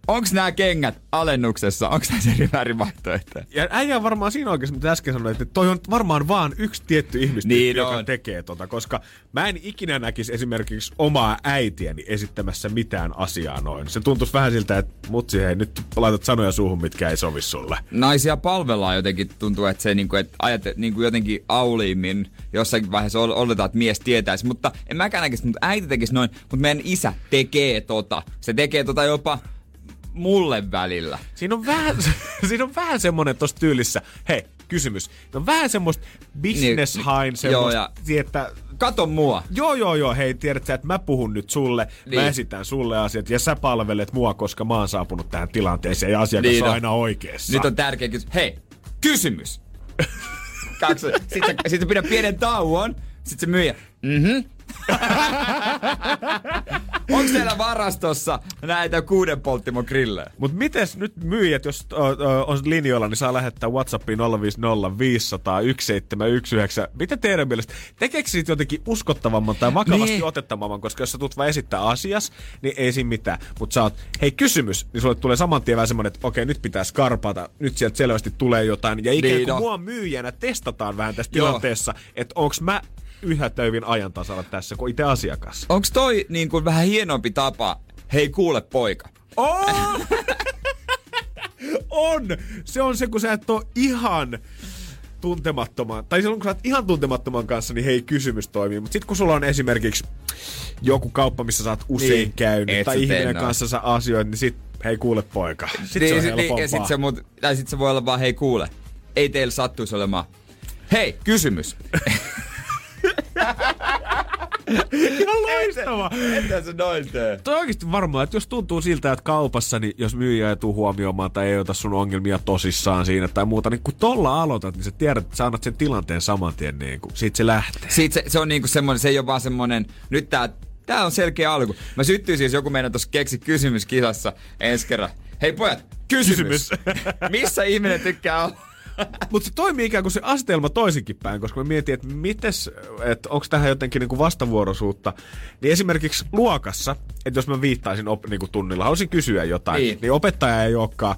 Onks nämä kengät alennuksessa, onks näissä eri värivaihtoehtoja? Ja äijä varmaan siinä oikeassa, mitä äsken sanoit, että toi on varmaan vaan yksi tietty ihmistyyppi, Niin joka on. tekee tota, koska mä en ikinä näkisi esimerkiksi omaa äitiäni esittämässä mitään asiaa noin. Se tuntuisi vähän siltä, että mutsi hei, nyt laitat sanoja suuhun, mitkä ei sovi sulle. Naisia palvellaan jotenkin, tuntuu, että se niinku, että ajat, niinku jotenkin auliimmin jossakin vaiheessa ol- oletaan, että mies tietäisi. Mutta en mäkään näkisi, mutta äiti tekisi noin, mutta meidän isä tekee tota. Se tekee tota jopa mulle välillä. Siinä on vähän, siinä on vähän semmonen tossa tyylissä, hei, kysymys. No on vähän semmoista business Niin, hain, joo, semmoista, ja- että Kato mua. Joo, joo, joo, hei, tiedät sä, että mä puhun nyt sulle, niin. mä Niin. esitän sulle asiat ja sä palvelet mua, koska mä oon saapunut tähän tilanteeseen ja asiakas Niin on on. aina oikeassa. Nyt on tärkeä kysymys. Hei, kysymys. Kaksi. Sitten sit sä pidät pienen tauon. Sitten se myyjä. Mhm. Onko teillä varastossa näitä kuuden polttimon grillejä? Mut mites nyt myyjät, jos on linjoilla, niin saa lähettää Whatsappiin 050 500 1719. Mitä teidän mielestä? Tekeekö siitä jotenkin uskottavamman tai vakavasti Niin. otettavamman? Koska jos sä tulet vaan esittää asias, niin ei siinä mitään. Mutta sä oot, hei kysymys, niin sulle tulee saman tien vähän semmonen, että okei, nyt pitää skarpata. Nyt sieltä selvästi tulee jotain. Ja ikään Niin, kuin no. mua myyjänä testataan vähän tässä Joo. tilanteessa, että onks mä yhä töivin ajan tasalla tässä kuin itse asiakas. Onko toi niin kuin vähän hienompi tapa? Hei kuule poika. On! on! Se on se, kun sä et oo ihan tuntemattoman, tai silloin kun sä oot ihan tuntemattoman kanssa, niin hei, kysymys toimii. Mutta sitten kun sulla on esimerkiksi joku kauppa, missä sä oot usein Niin. niin, käynyt, tai ihminen noin. kanssa sä asioit, niin sit, hei kuule poika. Sitten Niin, se on sit- helpompaa. ja sit se, mut, tai sit se voi olla vaan, hei kuule, ei teillä sattuisi olemaan. Hei, kysymys. Ihan loistava! Mitä se noin tee? Toi oikeasti varmaan, että jos tuntuu siltä, että kaupassa, niin jos myyjä ei tuu huomioimaan tai ei ota sun ongelmia tosissaan siinä tai muuta, niin kun tolla aloitat, niin sä tiedät, että sä annat sen tilanteen saman tien, niin kun siitä se lähtee. Siitä se, se on niinku semmonen, se ei ole vaan semmonen, nyt tää, tää on selkeä alku. Mä syttyisin, jos joku meidän tuossa keksi kysymyskisassa ensi kerran. Hei pojat, kysymys. Missä ihminen tykkää olla? Mutta se toimii ikään kuin se asetelma toisinkin päin, koska mä mietin, että mites, että onko tähän jotenkin niinku vastavuoroisuutta. Niin esimerkiksi luokassa, että jos mä viittaisin op, niinku tunnilla, haluaisin kysyä jotain, Niin. niin. opettaja ei olekaan,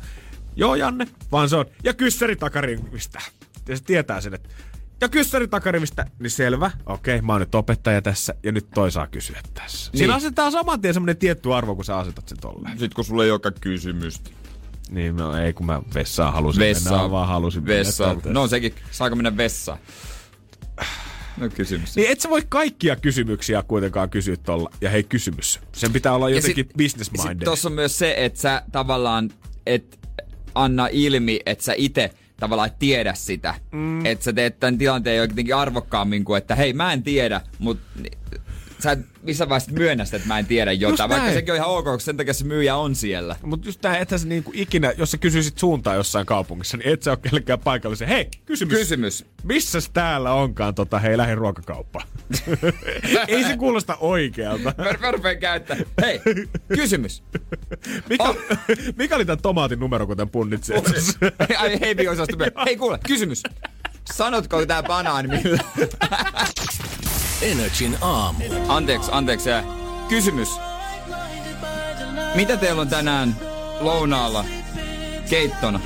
joo Janne, vaan se on, ja kyssäri takarivistä. Ja se tietää sen, että ja kyssäri takarivistä, niin selvä, okei, mä oon nyt opettaja tässä, ja nyt toi saa kysyä tässä. Niin. Niin. Siinä asetetaan saman tien semmonen tietty arvo, kun sä asetat sen tolleen. Sitten kun sulla ei olekaan kysymystä. Niin, no ei kun mä vessaan halusin Vessa. mennä, vaan halusin Vessa. mennä. No sekin, saako mennä vessaan? No kysymys. Niin et sä voi kaikkia kysymyksiä kuitenkaan kysyä tolla. Ja hei kysymys. Sen pitää olla jotenkin sit- business Sitten minded. tossa on myös se, että sä tavallaan et anna ilmi, että sä itse tavallaan tiedä sitä. Mm. Että sä teet tämän tilanteen jotenkin arvokkaammin kuin, että hei mä en tiedä, mutta sä et missä vaiheessa myönnä sitä, että mä en tiedä jotain. Vaikka sekin on ihan ok, koska sen takia se myyjä on siellä. Mutta just tää, ethän sä niinku ikinä, jos sä kysyisit suuntaa jossain kaupungissa, niin et sä ole kellekään paikallisen. Hei, kysymys. Kysymys. Missäs täällä onkaan tota, hei, lähin ruokakauppa? Ei se kuulosta oikealta. Mä rupean käyttää. Hei, kysymys. Mikä, Oh. mikä oli tämän tomaatin numero, kun tämän? Ai hei. Hei kuule, kysymys. Sanotko tää banaani millä? Energin aamu. Anteeksi, anteeksi. Kysymys. Mitä teillä on tänään lounaalla keittona?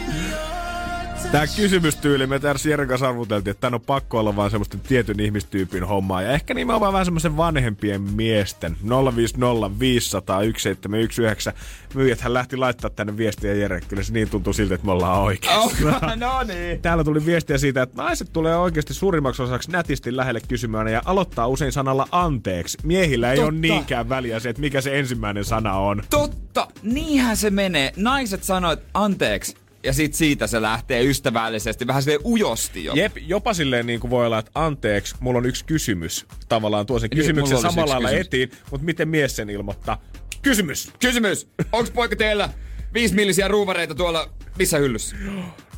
Tää kysymystyyli, me tässä Jeren kanssa arvuteltiin, että tän on pakko olla vaan semmoisten tietyn ihmistyypin hommaa. Ja ehkä nimenomaan vähän semmoisen vanhempien miesten. 050 500 1719. Myyjäthän lähti laittaa tänne viestiä Jere. Kyllä se niin tuntuu siltä, että me ollaan oikeassa. Oh, no niin. Täällä tuli viestiä siitä, että naiset tulee oikeasti suurimmaksi osaksi nätisti lähelle kysymään ja aloittaa usein sanalla anteeksi. Miehillä ei Totta. ole niinkään väliä se, että mikä se ensimmäinen sana on. Totta, niinhän se menee. Naiset sanoo, että anteeksi. Ja sit siitä se lähtee ystävällisesti, vähän silleen ujosti jo. Jep, jopa silleen niin kuin voi olla, että anteeksi, mulla on yksi kysymys. Tavallaan tuo sen Niin, kysymyksen olisi samalla lailla kysymys. etiin, mutta miten mies sen ilmoittaa? Kysymys! Kysymys, onks poika teillä viismillisiä ruuvareita tuolla missä hyllyssä?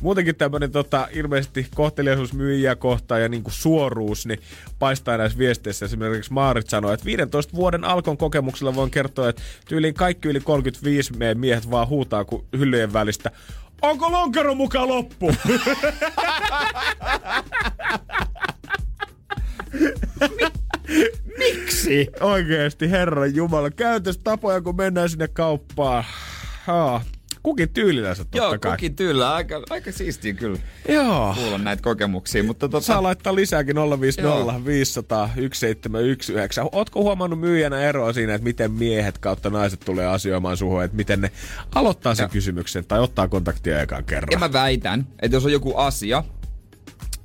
Muutenkin tämmönen tota, ilmeisesti kohteliaisuus myyjiä kohtaan ja niinku suoruus, niin paistaa näissä viesteissä. Esimerkiksi Maarit sanoi, että 15 vuoden alkon kokemuksella voin kertoa, että tyyliin kaikki yli 35 meidän miehet vaan huutaa kun hyllyjen välistä. Onko lonkero mukaan loppu? Miksi? Oikeesti, herran jumala. Käytöstapoja, kun mennään sinne kauppaan. Haa. Kukin tyylilänsä totta Joo, kai. kukin tyllä. Aika, aika siistiä kyllä Joo. kuulla näitä kokemuksia, mutta tota... Saa laittaa lisääkin 050 Joo. 500 1719. Ootko huomannut myyjänä eroa siinä, että miten miehet kautta naiset tulee asioimaan suhun, että miten ne aloittaa sen Joo. kysymyksen tai ottaa kontaktia ekan kerran? Ja mä väitän, että jos on joku asia,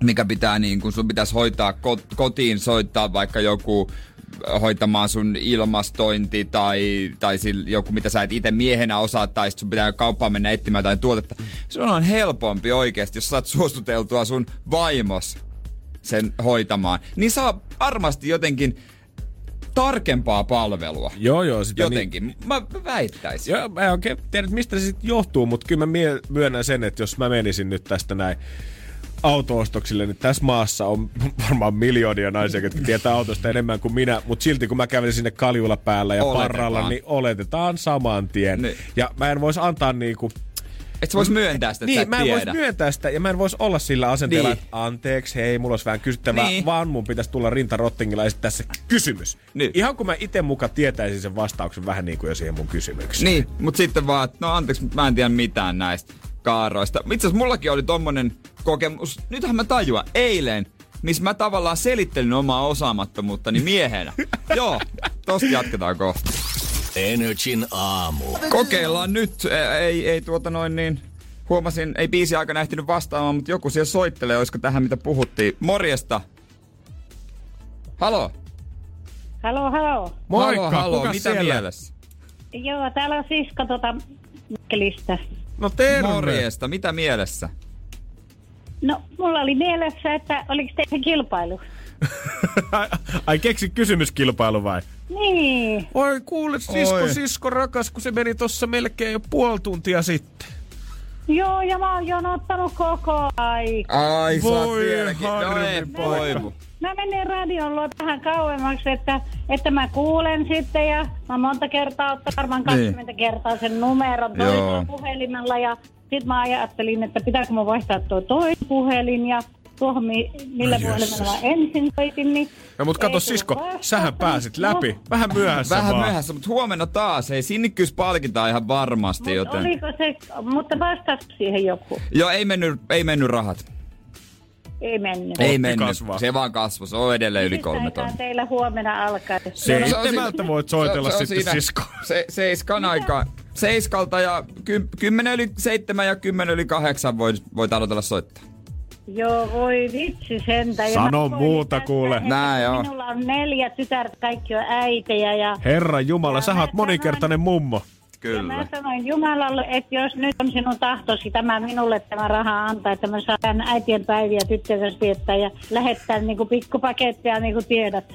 mikä pitää niin kun sun pitäisi hoitaa kot- kotiin, soittaa vaikka joku hoitamaan sun ilmastointi tai, tai sil, joku, mitä sä et itse miehenä osaa, tai sun pitää kauppaan mennä etsimään jotain tuotetta. Se on helpompi oikeasti, jos saat suostuteltua sun vaimos sen hoitamaan. Niin saa varmasti jotenkin tarkempaa palvelua. Joo, joo, sitä niin- Jotenkin. Mä mä väittäisin. Joo, mä en oikein tiedä, mistä se sitten johtuu, mutta kyllä mä myönnän sen, että jos mä menisin nyt tästä näin auto-ostoksille, niin tässä maassa on varmaan miljoonia naisia, jotka tietää autosta enemmän kuin minä, mutta silti kun mä kävelin sinne kaljulla päällä ja Oletetaan. parralla, niin oletetaan saman tien. Niin. Ja mä en voisi antaa niinku... Et sä vois myöntää sitä, Niin, et mä en tiedä. voisi myöntää sitä ja mä en voisi olla sillä asenteella, Niin. että anteeksi, hei, mulla olisi vähän kysyttävää, Niin. vaan mun pitäisi tulla rintarottingilla ja se kysymys. Niin. Ihan kun mä itse muka tietäisin sen vastauksen vähän niin kuin jo siihen mun kysymykseen. Niin, mutta sitten vaan, no anteeksi, mä en tiedä mitään näistä kaaroista. Itse asiassa mullakin oli tommonen kokemus, nythän mä tajuan, eilen, missä mä tavallaan selittelin omaa osaamattomuuttani miehenä. Joo, tosta jatketaan kohta. Energin aamu. Kokeillaan nyt, ei, ei, ei tuota noin niin, huomasin, ei biisi aikana ehtinyt vastaamaan, mutta joku siellä soittelee, olisiko tähän mitä puhuttiin. Morjesta. Halo. Halo, halo. Moikka, halo, halo. kuka mitä siellä? mielessä? Joo, täällä on sisko tota Mikkelistä. No terve. Morjesta, mitä mielessä? No, mulla oli mielessä, että oliko teillä kilpailu? ai, keksi kysymyskilpailu vai? Niin. Oi kuule, sisko, Oi. sisko rakas, kun se meni tossa melkein jo puoli tuntia sitten. Joo, ja mä oon jonottanut koko aika. Ai, Voi sä oot vieläkin. No harmi ei, poika. Mä menen radion luo vähän kauemmaksi, että, että mä kuulen sitten ja mä monta kertaa ottan varmaan 20 kertaa sen numeron Niin. Joo. toisella puhelimella ja sit mä ajattelin, että pitääkö mä vaihtaa tuo toinen puhelin ja tuohon mi- millä Ai puhelimella mä ensin soitin, niin No mut kato sisko, vastausta. sähän pääsit No, läpi. Vähän myöhässä Vähän vaan. myöhässä, mutta huomenna taas. Ei sinnikkyys palkitaan ihan varmasti, Mut joten... oliko se, mutta vastasi siihen joku. Joo, ei mennyt, ei mennyt rahat. Ei mennyt. Ei mennyt. kasvaa. Se vaan kasvoi. Se on edelleen yli kolme Mistä aikaa tonnia. teillä huomenna alkaa? Se No, se seitsemältä siinä- voit soitella se on sitten sisko. Se, seiskan aikaa. seiskalta ja ky- 10 yli 7 ja 10 yli 8 voit, voit aloitella soittaa. Joo, voi vitsi sentä. Ja Sano muuta, kuule. Näin on. Minulla on neljä tytärtä, kaikki on äitejä ja... Herra Jumala, sä mä oot moninkertainen mummo. Ja mä sanoin Jumalalle, että jos nyt on sinun tahtosi tämä minulle tämä raha antaa, että mä saan äitien päiviä tyttöjen viettää ja lähettää niinku pikkupaketteja niin kuin tiedät.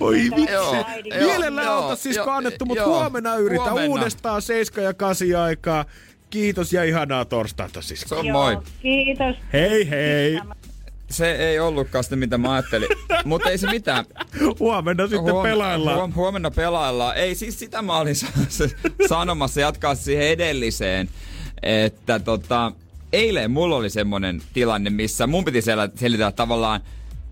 Oi vitsi. Mielellään joo, olta siis joo, kannettu, mutta joo. huomenna yritä Huomenna. uudestaan 7 ja 8 aikaa. Kiitos ja ihanaa torstaita siis. Se on moi. Kiitos. Hei hei. Se ei ollutkaan sitä, mitä mä ajattelin. Mutta ei se mitään. Huomenna sitten Huom- pelaillaan. Huom- huomenna pelaillaan. Ei siis sitä mä olin sanomassa jatkaa siihen edelliseen, että tota, eilen mulla oli semmonen tilanne, missä mun piti sel- selitellä tavallaan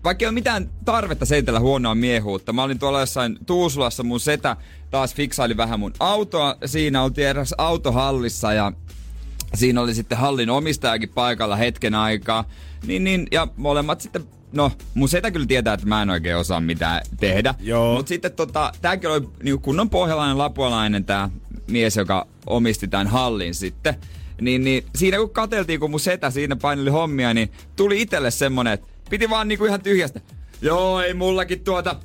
vaikka ei ole mitään tarvetta selitellä huonoa miehuutta. Mä olin tuolla jossain Tuusulassa, mun setä taas fiksaili vähän mun autoa. Siinä oltiin eräs autohallissa ja siinä oli sitten hallin omistajakin paikalla hetken aikaa. Niin, niin, ja molemmat sitten, no mun setä kyllä tietää, että mä en oikein osaa mitään tehdä. Joo. Mutta sitten tota, tääkin oli niinku kunnon pohjalainen, lapualainen tää mies, joka omisti tämän hallin sitten. Niin, niin siinä kun katseltiin, kun mun setä siinä paineli hommia, niin tuli itselle semmonen, että piti vaan niinku ihan tyhjästä. Joo, ei mullakin tuota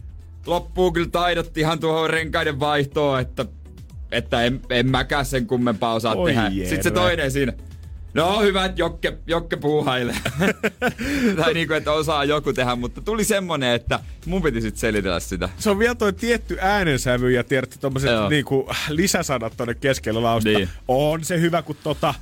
loppuu kyllä taidot ihan tuohon renkaiden vaihtoon, että, että en, en mäkään sen kummempaa osaa Oi tehdä. Jere. Sitten se toinen siinä. No hyvä, että Jokke, Jokke puuhailee. tai niinku, että osaa joku tehdä, mutta tuli semmonen, että mun piti sitten selitellä sitä. Se on vielä toi tietty äänensävy ja tiedätte tommoset Joo. niinku lisäsanat tonne keskelle lausta. Niin. On se hyvä, kun tota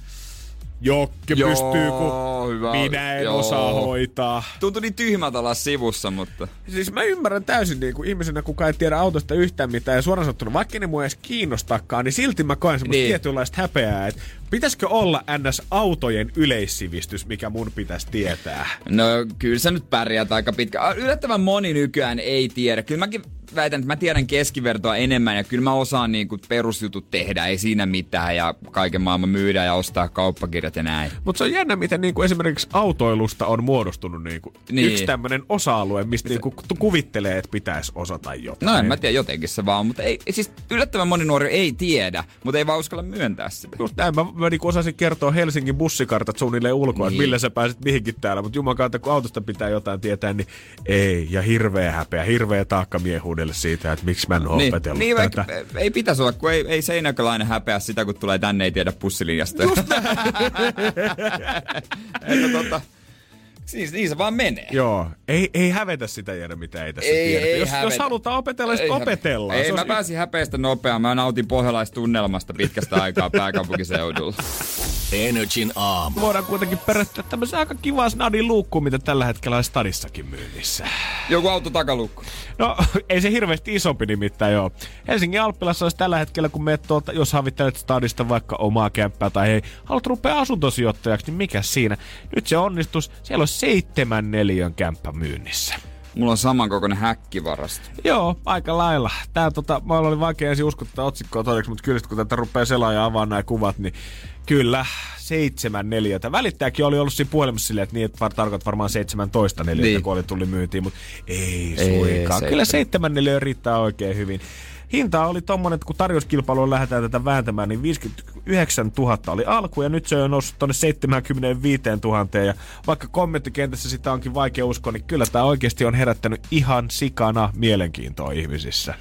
Jokke Joo, pystyy, kun hyvä. minä en Joo. osaa hoitaa. Tuntui niin tyhmältä olla sivussa, mutta... Siis mä ymmärrän täysin niin kuin ihmisenä, kuka ei tiedä autosta yhtään mitään. Ja suoraan sanottuna, vaikka ne mua edes kiinnostakaan, niin silti mä koen semmoista Niin. tietynlaista häpeää. Että pitäisikö olla NS-autojen yleissivistys, mikä mun pitäisi tietää? No kyllä sä nyt pärjäät aika pitkä. Yllättävän moni nykyään ei tiedä. Kyllä mäkin väitän, että mä tiedän keskivertoa enemmän ja kyllä mä osaan niinku perusjutut tehdä. Ei siinä mitään ja kaiken maailman myydä ja ostaa kauppakirjat ja näin. Mutta se on jännä, miten niin kuin esimerkiksi autoilusta on muodostunut niin kuin Niin. niin. yksi tämmöinen osa-alue, mistä niin kuin kuvittelee, että pitäisi osata jotain. No en mä tiedä, jotenkin se vaan, mutta ei, siis yllättävän moni nuori ei tiedä, mutta ei vaan uskalla myöntää sitä. Just näin, mä, mä niin osasin kertoa Helsingin bussikartat suunnilleen ulkoa, Niin. että millä sä pääset mihinkin täällä, mutta jumakaan, kun autosta pitää jotain tietää, niin ei. Ja hirveä häpeä, hirveä taakka miehuudelle siitä, että miksi mä en ole Niin, opetellut niin tätä. vaikka, ei pitäisi olla, kun ei, ei seinäköläinen häpeä sitä, kun tulee tänne, ei tiedä bussilinjasta. Just Että tota, siis niin se vaan menee. Joo, ei, ei hävetä sitä jäädä, mitä ei tässä Ei, tiedetä. ei jos, jos halutaan opetella, sitten opetellaan. Ei, Se mä on- pääsin häpeästä nopeaan. Mä nautin pohjalaistunnelmasta pitkästä aikaa pääkaupunkiseudulla. Energin aamu. Voidaan kuitenkin perehtyä tämmöisen aika kivaa snadin luukkuun, mitä tällä hetkellä on stadissakin myynnissä. Joku auto takalukko. No, ei se hirveästi isompi nimittäin joo. Helsingin Alppilassa olisi tällä hetkellä, kun meet tuolta, jos havittelet stadista vaikka omaa kämppää tai hei, haluat rupea asuntosijoittajaksi, niin mikä siinä? Nyt se onnistus, siellä on seitsemän neliön kämppä myynnissä. Mulla on samankokoinen häkkivarasto. Joo, aika lailla. Tää tota, mä oli vaikea ensin uskoa tätä otsikkoa todeksi, mutta kyllä sit, kun tätä rupeaa selaa ja avaa nämä kuvat, niin kyllä, seitsemän neliötä. Välittäjäkin oli ollut siinä puhelimessa silleen, että niin, että tarkoitat varmaan 17 neliötä, Niin. kun oli tullut myyntiin, mutta ei Ei, suinkaan. seitsemän. Kyllä seitsemän neliötä riittää oikein hyvin. Hinta oli tommonen, että kun tarjouskilpailuun lähdetään tätä vääntämään, niin 59 000 oli alku ja nyt se on noussut tonne 75 000 ja vaikka kommenttikentässä sitä onkin vaikea uskoa, niin kyllä tämä oikeasti on herättänyt ihan sikana mielenkiintoa ihmisissä.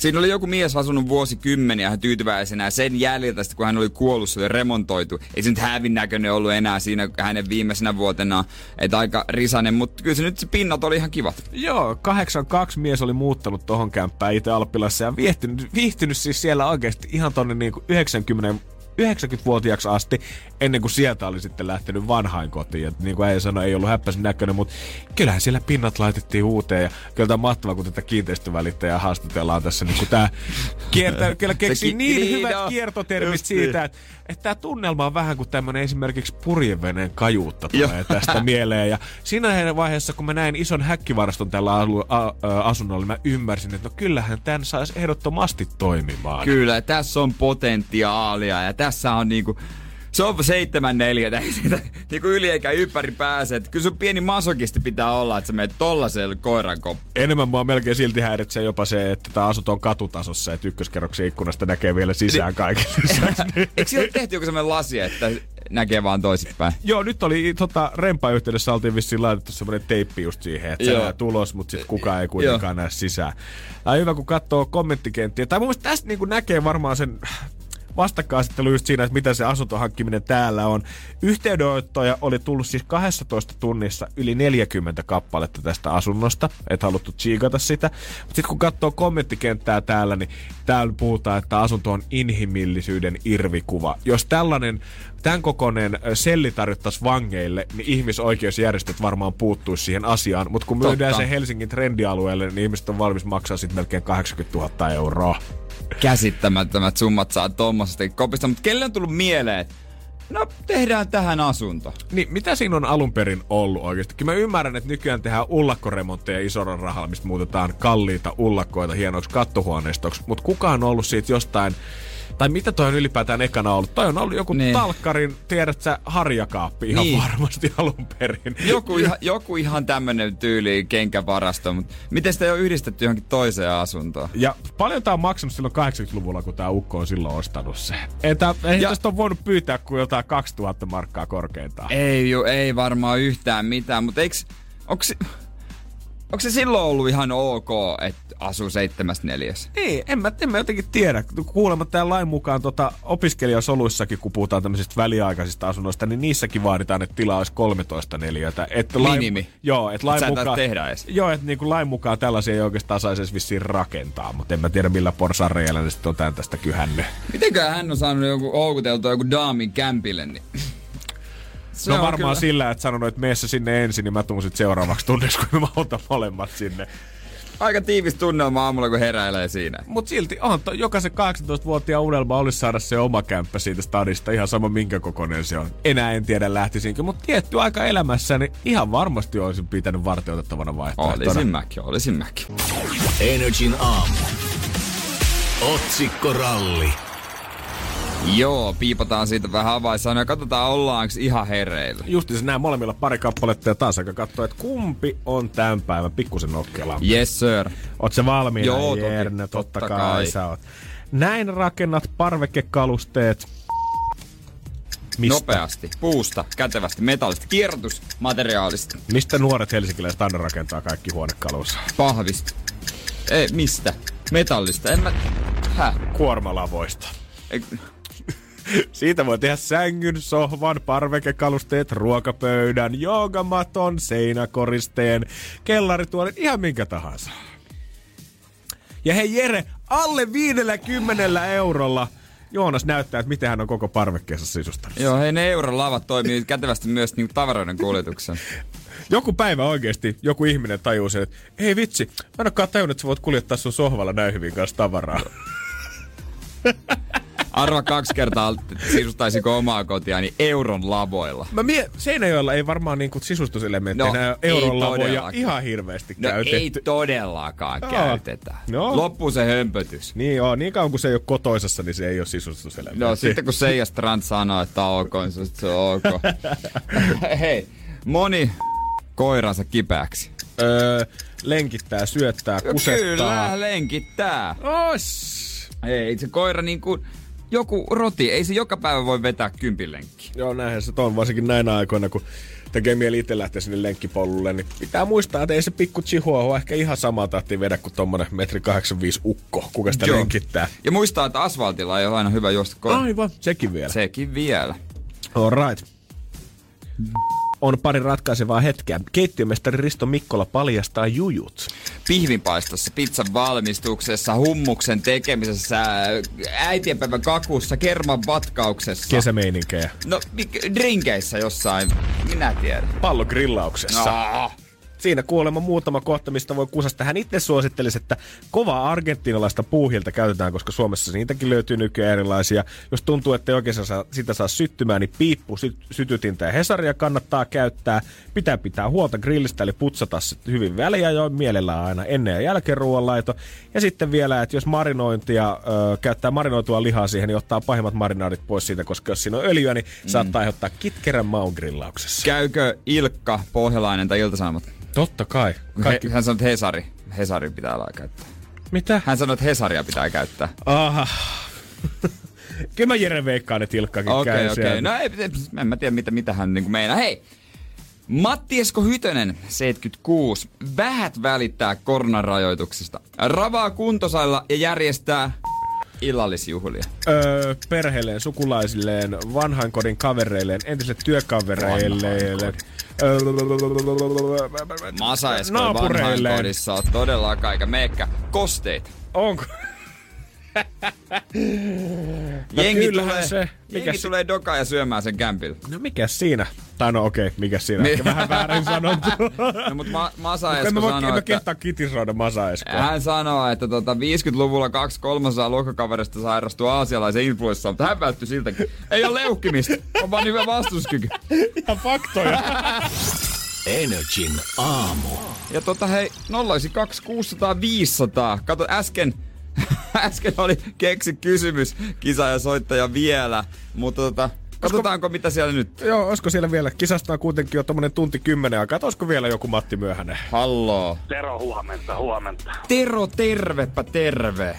Siinä oli joku mies asunut vuosikymmeniä ihan tyytyväisenä ja sen jäljiltä, kun hän oli kuollut, se oli remontoitu. Ei se nyt hävin näköinen ollut enää siinä hänen viimeisenä vuotena, että aika risanen, mutta kyllä se nyt se pinnat oli ihan kivat. Joo, 82 mies oli muuttanut tohon kämppään itse Alppilassa ja viihtynyt, viihtynyt siis siellä oikeasti ihan tonne niinku 90 90-vuotiaaksi asti, ennen kuin sieltä oli sitten lähtenyt vanhain kotiin. Et niin kuin äijä sanoi, ei ollut häppäisen näköinen, mutta kyllähän siellä pinnat laitettiin uuteen. Ja kyllä tämä on mahtavaa, kun tätä kiinteistövälittäjää haastatellaan tässä. Niin kun tämä kiertää, kyllä keksii ki- niin niin hyvät on. kiertotermit Just siitä, niin. että, että tämä tunnelma on vähän kuin tämmöinen esimerkiksi purjeveneen kajuutta tulee tästä mieleen. Ja siinä vaiheessa, kun mä näin ison häkkivaraston tällä alu- a- asunnolla, mä ymmärsin, että no kyllähän tämän saisi ehdottomasti toimimaan. Kyllä, tässä on potentiaalia ja tässä on niinku... Se on 74, ei siitä niinku yli eikä ympäri pääse. Et kyllä sun pieni masokisti pitää olla, että sä menet tollaiselle koiran koppiin. Enemmän mua melkein silti häiritsee jopa se, että tämä asunto on katutasossa, että ykköskerroksen ikkunasta näkee vielä sisään kaiken lisäksi. Eikö siellä ole tehty joku semmoinen lasi, että näkee vaan toisinpäin? Joo, nyt oli tota, rempa yhteydessä oltiin vissiin laitettu semmoinen teippi just siihen, että se Joo. näe tulos, mutta sitten kukaan ei kuitenkaan näe sisään. Tämä on hyvä, kun katsoo kommenttikenttiä. Tai mun mielestä tästä niin näkee varmaan sen vastakkainasettelu just siinä, että mitä se asuntohankkiminen täällä on. Yhteydenottoja oli tullut siis 12 tunnissa yli 40 kappaletta tästä asunnosta, et haluttu tsiikata sitä. Mutta sitten kun katsoo kommenttikenttää täällä, niin täällä puhutaan, että asunto on inhimillisyyden irvikuva. Jos tällainen tämän kokoinen selli tarjottaisiin vangeille, niin ihmisoikeusjärjestöt varmaan puuttuisi siihen asiaan. Mutta kun myydään Totta. se Helsingin trendialueelle, niin ihmiset on valmis maksaa sitten melkein 80 000 euroa. Käsittämättömät summat saa tommosesta kopista, mutta kelle on tullut mieleen, no tehdään tähän asunto. Niin, mitä siinä on alun perin ollut oikeasti? Kyllä mä ymmärrän, että nykyään tehdään ullakkoremontteja isolla rahalla, mistä muutetaan kalliita ullakkoita hienoiksi kattohuoneistoksi, mutta kukaan on ollut siitä jostain tai mitä toi on ylipäätään ekana ollut? Toi on ollut joku niin. Niin. talkkarin, tiedät sä, harjakaappi ihan niin. Varmasti alun perin. Joku ihan, joku ihan tämmönen tyyli kenkävarasto, mutta miten sitä ei ole yhdistetty johonkin toiseen asuntoon? Ja paljon tää on maksanut silloin 80-luvulla, kun tää ukko on silloin ostanut se. Että ei Ja- tästä on voinut pyytää kuin jotain 2000 markkaa korkeintaan. Ei, ju, ei varmaan yhtään mitään, mutta eiks, onko se, onko se silloin ollut ihan ok, että asuu seitsemästä neljäs? Niin, en mä, en mä jotenkin tiedä. Kuulemma tämän lain mukaan tota, opiskelijasoluissakin, kun puhutaan tämmöisistä väliaikaisista asunnoista, niin niissäkin vaaditaan, että tila olisi 13 neliötä. Että Minimi. Joo, että lain et mukaan... tehdä edes. Joo, että niin lain mukaan tällaisia ei oikeastaan saisi edes vissiin rakentaa, mutta en mä tiedä millä porsareilla ne sitten on tämän tästä kyhännyt. Mitenkään hän on saanut joku houkuteltua joku daamin kämpille, niin... Se no on varmaan kyllä- sillä, että sanonut, että mene sä sinne ensin, niin mä tuun sit seuraavaksi tunnissa, kun mä otan molemmat sinne. Aika tiivis tunnelma aamulla, kun heräilee siinä. Mut silti on to, jokaisen 18-vuotiaan unelma olisi saada se oma kämppä siitä stadista, ihan sama minkä kokoinen se on. Enää en tiedä lähtisinkö, mutta tietty aika elämässä, niin ihan varmasti olisin pitänyt varteutettavana vaihtoehtona. Olisin mäkin, olisin mäkin. Energin aamu. Otsikkoralli. Joo, piipataan siitä vähän avaissanoja. Katsotaan, ollaanko ihan hereillä. Justiinsa nämä molemmilla pari kappaletta ja taas aika katsoa, että kumpi on tämän päivän pikkusen nokkela. Yes, sir. Oot se valmiina? Joo, toki. Jerne, totta, Totta kai. kai. sä oot. Näin rakennat parvekekalusteet. Mistä? Nopeasti. Puusta, kätevästi, metallista, kierrätysmateriaalista, Mistä nuoret helsinkiläiset aina rakentaa kaikki huonekalunsa? pahvista. Ei, mistä? Metallista. En mä... Häh? Kuormalavoista. Ei... Siitä voi tehdä sängyn, sohvan, parvekekalusteet, ruokapöydän, joogamaton, seinäkoristeen, kellarituolin, ihan minkä tahansa. Ja hei Jere, alle 50 eurolla Joonas näyttää, että miten hän on koko parvekkeessa sisustanut. Joo, hei ne eurolavat toimii kätevästi myös niinku tavaroiden kuljetuksen. Joku päivä oikeasti joku ihminen tajuu sen, että ei vitsi, mä en olekaan tajunnut, että sä voit kuljettaa sun sohvalla näin hyvin kanssa tavaraa. Arva kaksi kertaa sisustaisiko omaa kotiani euron lavoilla. Mä mie- Seinäjoella ei varmaan niinku sisustuselementtejä No, no, euron lavoja ihan hirveästi No käytetty. ei todellakaan Joo. käytetä. No. Loppuu se hömpötys. Niin joo, niin kauan kuin se ei ole kotoisessa, niin se ei ole sisustuselementti. No sitten kun Seija Strand sanoo, että on ok, niin se- on ok. Hei, moni koiransa kipeäksi. Öö, lenkittää, syöttää, kusettaa. Kyllä, lenkittää. Ois. Ei se koira niin kuin joku roti, ei se joka päivä voi vetää kympinlenkki. Joo, näinhän se on, varsinkin näinä aikoina, kun tekee mieli itse lähteä sinne lenkkipolulle, niin pitää muistaa, että ei se pikku chihuahua ehkä ihan samaa tahtia vedä kuin tommonen metri 85 ukko, kuka sitä Joo. lenkittää. Ja muistaa, että asfaltilla ei ole aina hyvä juosta. Aivan, sekin vielä. Sekin vielä. All right. On pari ratkaisevaa hetkeä. Keittiömestari Risto Mikkola paljastaa jujut. Pihvinpaistossa, pizzan valmistuksessa, hummuksen tekemisessä, äitienpäivän kakussa, kerman vatkauksessa. Kesämeininkejä. No, drinkeissä jossain, minä tiedän. Pallogrillauksessa. No. Siinä kuulemma muutama kohta, mistä voi kusasta. Hän itse suosittelisi, että kovaa argentinalaista puuhilta käytetään, koska Suomessa niitäkin löytyy nykyään erilaisia. Jos tuntuu, että ei oikein saa, sitä saa syttymään, niin piippu, sy- sytytintä ja hesaria kannattaa käyttää. Pitää pitää huolta grillistä, eli putsata hyvin väliä jo mielellään aina ennen ja jälkeen ruoanlaito. Ja sitten vielä, että jos marinointia, ö, käyttää marinoitua lihaa siihen, niin ottaa pahimmat marinaadit pois siitä, koska jos siinä on öljyä, niin mm. saattaa aiheuttaa kitkerän maun grillauksessa. Käykö Ilkka Pohjalainen tai Ilta-Sanomat? Totta kai. Kaikki... He, hän sanoi, että Hesari. Hesari pitää alaa käyttää. Mitä? Hän sanoi, että Hesaria pitää käyttää. Aha. Kyllä mä Jere veikkaan, että Ilkkakin Okei, käy okei. siellä. No ei, en mä tiedä, mitä, mitä hän niin meinaa. Hei, Matti Esko Hytönen, 76. Vähät välittää koronarajoituksista. Ravaa kuntosailla ja järjestää illallisjuhlia. Öö, perheelleen, sukulaisilleen, vanhainkodin kavereilleen, entisille työkavereilleen. Öö, Masa Naapureilleen. vanhainkodissa on todella aika meekkä. Kosteita. Onko? Jengi, kyllähän tulee, se- mikä jengi se- tulee dokaan ja syömään sen kämpillä. No mikä siinä? Tai no okei, okay, mikä siinä? Niin. Vähän väärin sanottu. No, mutta Ma- Masa en Esko voi, en sanoo, mä että... kehtaa kitisoida Masa Eskoa. Hän sanoo, että tota 50-luvulla kaksi kolmasosaa luokkakaverista sairastui aasialaisen influenssaan, mutta hän välttyi siltäkin. Ei ole leukkimista, on vaan hyvä vastuskyky. Ihan faktoja. Energin aamu. Ja tota hei, 092 600 500. Kato äsken, äsken oli keksi kysymys, kisa ja soittaja vielä, mutta tota, katsotaanko mitä siellä nyt. Joo, olisiko siellä vielä? Kisasta on kuitenkin jo tommonen tunti kymmenen aikaa. että Olisiko vielä joku Matti Myöhänen? Halloo. Tero, huomenta, huomenta. Tero, tervepä terve.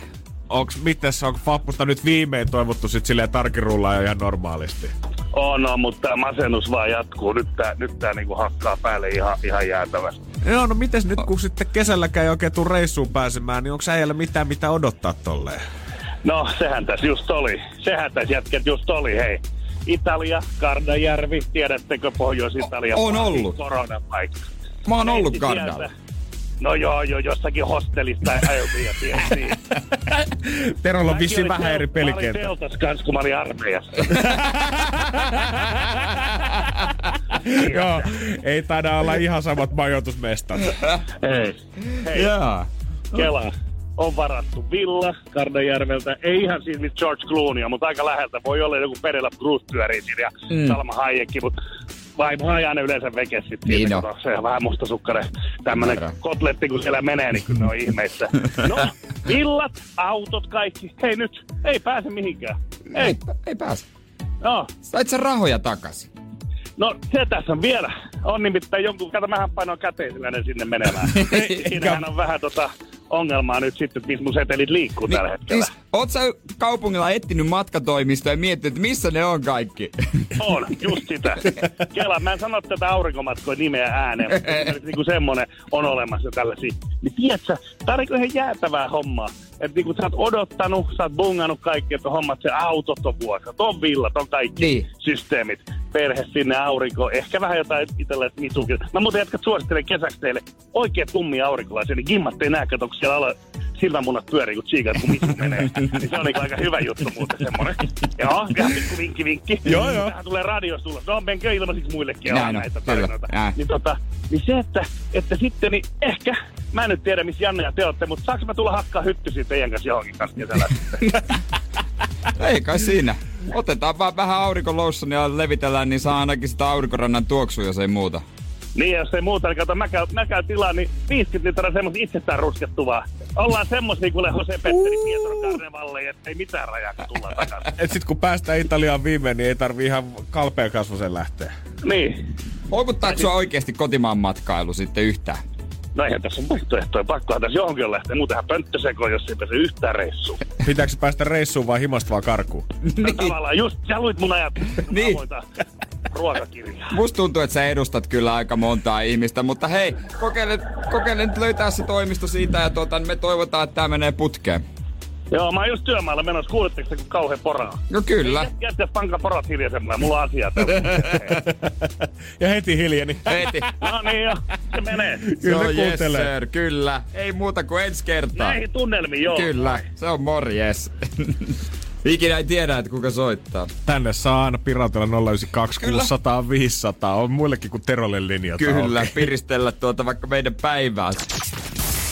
Onks, mites, onko Fappusta nyt viimein toivottu sit silleen tarkirullaa ja ihan normaalisti? On, on, mutta tämä masennus vaan jatkuu. Nyt tää, nyt tää niinku hakkaa päälle ihan, ihan jäätävästi. Joo, no mites nyt kun sitten kesälläkään ei oikein tuu reissuun pääsemään, niin onko äijällä mitään mitä odottaa tolleen? No, sehän tässä just oli. Sehän tässä jätket just oli, hei. Italia, Kardajärvi, tiedättekö Pohjois-Italia? On ollut. Koronapaikka. Mä oon ollut Kardalla. No joo, joo, jossakin hostellista ajeltiin ja tiedettiin. Terolla on vissiin vähän tel- eri Mä olin pelikenttä. teltas kans, kun mä olin armeijassa. Joo, ei taida olla ihan samat majoitusmestat. Hei, hei, Jaa. Kela. On varattu villa Kardajärveltä. Ei ihan siis mit George Clooneya, mutta aika läheltä. Voi olla joku Perillä Bruce pyörii siinä ja Mm. Salma Hayekki, mutta vaimohan ei aina yleensä veke sit Niin siitä, kun se on vähän mustasukkainen tämmönen kotletti, kun siellä menee, niin kyllä ne on ihmeissä. No, villat, autot, kaikki. Hei nyt, ei pääse mihinkään. Ei, Ei, ei pääse. no. Sait sä rahoja takas? No se tässä on vielä. On nimittäin jonkun, kato mähän painoin käteisellä ne sinne menemään. Siinähän on vähän tota ongelmaa nyt sitten, että missä mun setelit liikkuu tällä hetkellä. Siis, oot sä kaupungilla etsinyt matkatoimistoa ja miettinyt, että missä ne on kaikki? On, just sitä. Kela, mä en sano tätä aurinkomatkojen nimeä ääneen, mutta esimerkiksi niinku semmonen on olemassa tällaisia. Niin tiedätkö, tää on niinku ihan jäätävää hommaa. Että niinku sä oot odottanut, sä oot bungannut kaikki, että hommat se autot on vuokrat, on villat, on kaikki Niin. systeemit. Perhe sinne aurinko, ehkä vähän jotain itselle misukin. Mä muuten jatkat suosittelen kesäksi teille oikein tummia aurinkolaisia, niin gimmat ei näe, kato, kun siellä ala silmämunat pyörii, kun tsiikat, kun missä menee. niin se on niinku aika hyvä juttu muuten semmonen. Joo, ihan pikku vinkki vinkki. Joo, joo. Tähän tulee radiosta tulla. No, menkö ilmaisiksi muillekin Näin näitä tarinoita. Niin, tota, niin se, että, että sitten niin ehkä, mä en nyt tiedä missä Janne ja te olette, mutta saanko mä tulla hakkaa hyttysiä teidän kanssa johonkin kanssa kesällä sitten? Ei kai siinä. Otetaan vaan vähän aurinkoloussania ja levitellään, niin saa ainakin sitä aurinkorannan tuoksua, jos ei muuta. Niin, jos ei muuta, niin kato, mä käyn, mä käyn tilaa, niin 50 litraa semmoista itsestään ruskettuvaa. Ollaan semmosia kuule Jose Petteri Pietro Karnevalle, että ei mitään rajaa, kun tullaan takaisin. Et sit kun päästään Italiaan viimein, niin ei tarvi ihan kalpea kasvosen lähteä. Niin. Houkuttaako sua oikeasti kotimaan matkailu sitten yhtään? No eihän tässä on vaihtoehtoja. Pakkohan tässä johonkin on lähteä. Muutenhan pönttö sekoon, jos ei pääse yhtään reissuun. Pitääkö päästä reissuun vai himasta vaan karkuun? No tavallaan just, sä luit mun ajat Niin. ruokakirjaa. Musta tuntuu, että sä edustat kyllä aika montaa ihmistä, mutta hei, kokeile, kokeile nyt löytää se toimisto siitä ja tuota, me toivotaan, että tää menee putkeen. Joo, mä oon just työmaalla menossa. Kuuletteko se, kun kauhean poraa? No kyllä. Jättäis pankaa porat hiljaisemmin. Mulla on asiaa. Ja heti hiljeni. Heti. no niin jo, se menee. Se Kyllä on ne yes, sir, kyllä. Ei muuta kuin ensi kertaa. Näihin tunnelmiin, joo. Kyllä, se on morjes. Ikinä ei tiedä, että kuka soittaa. Tänne saa aina piratella 092 600 500. On muillekin kuin Terolle linjat. Kyllä, auki. piristellä tuota vaikka meidän päivää.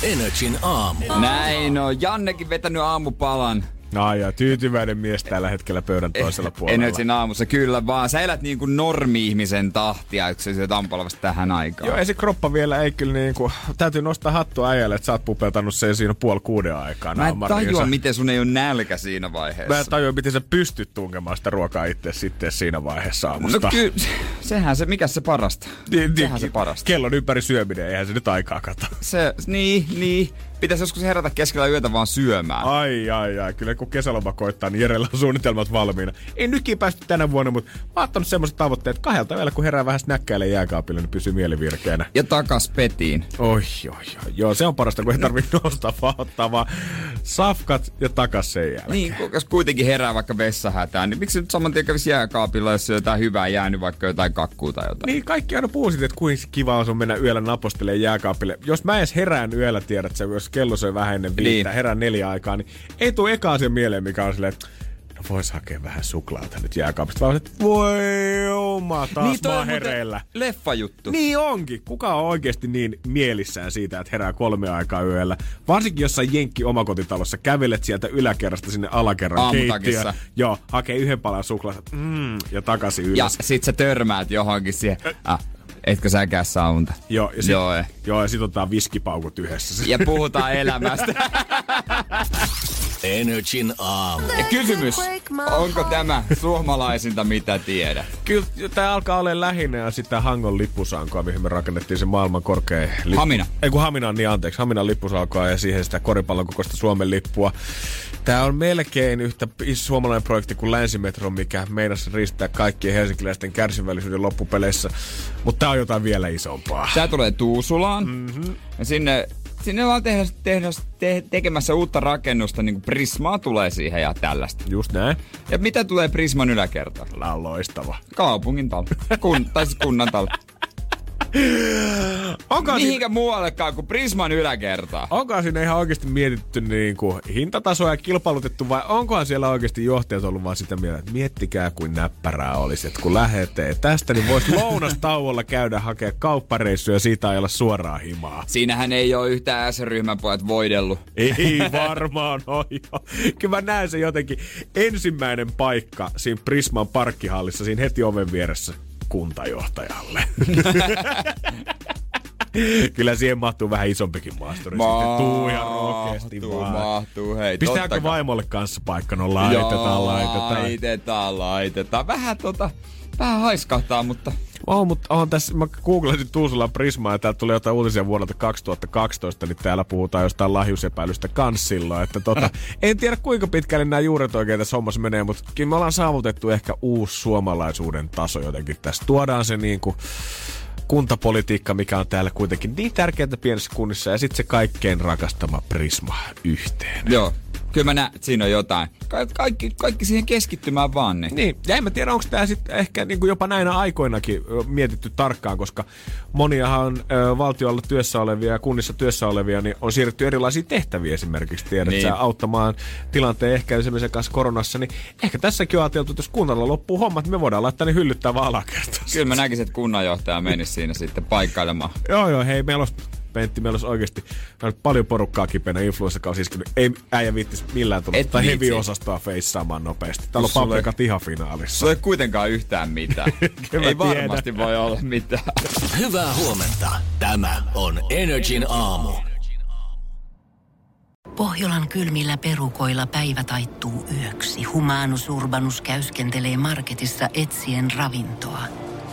Energin aamu. Näin on. Jannekin vetänyt aamupalan. No ja tyytyväinen mies tällä hetkellä pöydän toisella puolella. Energin aamussa kyllä vaan. Sä elät niin kuin normi-ihmisen tahtia, kun sä syöt aamupalavasta tähän aikaan. Joo, ei se kroppa vielä, ei kyllä niinku, täytyy nostaa hattua äijälle, että sä oot pupeltanut sen siinä puoli kuuden aikaa. Mä en naamariinsa. tajua, miten sun ei ole nälkä siinä vaiheessa. Mä en tajua, miten sä pystyt tunkemaan sitä ruokaa itse sitten siinä vaiheessa No aamusta. kyllä, sehän se, mikä se parasta. Niin, sehän se niin, parasta. Kellon ympäri syöminen, eihän se nyt aikaa kata. Se, niin, niin. Pitäisi joskus herätä keskellä yötä vaan syömään. Ai, ai, ai. Kyllä kun kesäloma koittaa, niin Jerellä on suunnitelmat valmiina. Ei nytkin päästy tänä vuonna, mutta mä oon ottanut semmoiset tavoitteet, että kahdelta vielä kun herää vähän snäkkäille jääkaapille, niin pysyy mieli virkeänä. Ja takas petiin. Oi, oi, oi. Joo, se on parasta, kun ei tarvitse nostaa, vaan ottaa vaan safkat ja takas sen jälkeen. Niin, kun- jos kuitenkin herää vaikka vessahätään, niin miksi nyt saman tien kävisi jääkaapilla, jos jotain hyvää jäänyt, vaikka jotain kakkuu tai jotain? Niin, kaikki aina puhuu siitä, että kuinka kiva on sun mennä yöllä napostelemaan jääkaapille. Jos mä edes herään yöllä, tiedät sä, jos kello soi vähän ennen viittä, Niin. herään neljä aikaa, niin ei tule eka asia mieleen, mikä on silleen, että no vois hakea vähän suklaata nyt jääkaapista. Vaan että voi oma, taas niin, toi hereillä. Leffajuttu. Niin onkin. Kuka on oikeasti niin mielissään siitä, että herää kolme aikaa yöllä? Varsinkin jossain Jenkki omakotitalossa kävelet sieltä yläkerrasta sinne alakerran keittiöön. Joo, hakee yhden palan suklaata mm, ja takaisin ylös. Ja sit sä törmäät johonkin siihen. Ah, etkö säkään saa unta? Joo, ja sit, Joo, eh. joo, ja sit otetaan viskipaukut yhdessä. Ja puhutaan elämästä. Energin aamu. Ja kysymys, onko tämä suomalaisinta mitä tiedät? Kyllä tämä alkaa olla lähinnä ja sitä Hangon lippusankoa, mihin me rakennettiin se maailman korkein lippu. Hamina. Ei kun Hamina, niin anteeksi. Haminan lippusankoa ja siihen sitä koripallon kokoista Suomen lippua. Tämä on melkein yhtä iso suomalainen projekti kuin Länsimetro, mikä meinasi riistää kaikkien helsinkiläisten kärsivällisyyden loppupeleissä. Mutta tämä on jotain vielä isompaa. Tää tulee Tuusulaan. Mm-hmm. Ja sinne, sinne ollaan tehdä, tehdä, te, tekemässä uutta rakennusta, niin kuin Prismaa tulee siihen ja tällaista. Just näin. Ja mitä tulee Prisman yläkertaan? Tämä on loistava. Kaupungin talo. Kun, tai siis kunnan talo. Onko siinä, Mihinkä muuallekaan kuin Prisman yläkertaa? onkohan siinä ihan oikeasti mietitty niin kuin hintatasoa ja kilpailutettu vai onkohan siellä oikeasti johtajat ollut vaan sitä mieltä, että miettikää kuin näppärää olisi, että kun lähetee tästä, niin voisi lounastauolla käydä hakea kauppareissuja ja siitä ajalla suoraan himaa. Siinähän ei ole yhtään S-ryhmän pojat voidellut. Ei varmaan ole. jo. Kyllä mä näen se jotenkin ensimmäinen paikka siinä Prisman parkkihallissa, siinä heti oven vieressä kuntajohtajalle. Kyllä siihen mahtuu vähän isompikin maasturi sitten. Tuu ihan rohkeasti Mahtuu, vaan. mahtuu, hei. Kai. vaimolle kanssa paikka? No laitetaan, Joo, laitetaan. laitetaan, laitetaan. Vähän tota, vähän haiskahtaa, mutta On, mutta on tässä, mä googlasin Tuusulan Prismaa ja täältä tuli jotain uutisia vuodelta 2012, niin täällä puhutaan jostain lahjusepäilystä kans silloin. Että tota, en tiedä kuinka pitkälle nämä juuret oikein tässä hommassa menee, mutta kyllä me ollaan saavutettu ehkä uusi suomalaisuuden taso jotenkin tässä. Tuodaan se niin kuin kuntapolitiikka, mikä on täällä kuitenkin niin tärkeää pienissä kunnissa, ja sitten se kaikkein rakastama Prisma yhteen. joo. Kyllä mä näen, että siinä on jotain. Ka- kaikki, kaikki siihen keskittymään vaan. Niin. Niin, ja en mä tiedä, onko tämä sitten ehkä niinku jopa näinä aikoinakin mietitty tarkkaan, koska moniahan ö, valtiolla työssä olevia ja kunnissa työssä olevia, niin on siirretty erilaisiin tehtäviin esimerkiksi, tiedät Niin. niin. sä, auttamaan tilanteen ehkäisemisen kanssa koronassa, niin ehkä tässäkin on ajateltu, että jos kunnalla loppuu hommat, niin me voidaan laittaa ne hyllyttää vaan alakertaan. Kyllä mä näkisin, että kunnanjohtaja menisi siinä sitten paikkailemaan. Joo, joo, hei, meillä olisi Pentti, meillä olisi oikeasti meillä olisi paljon porukkaa kipeänä influenssakausi iskenyt. Ei äijä viittis millään tulla tätä heavy-osastoa feissaamaan nopeasti. Täällä on Sulle- paprikat ihan finaalissa. Se ei kuitenkaan yhtään mitään. Ei varmasti voi olla mitään. Hyvää huomenta. Tämä on Energin aamu. Pohjolan kylmillä perukoilla päivä taittuu yöksi. Humanus Urbanus käyskentelee marketissa etsien ravintoa.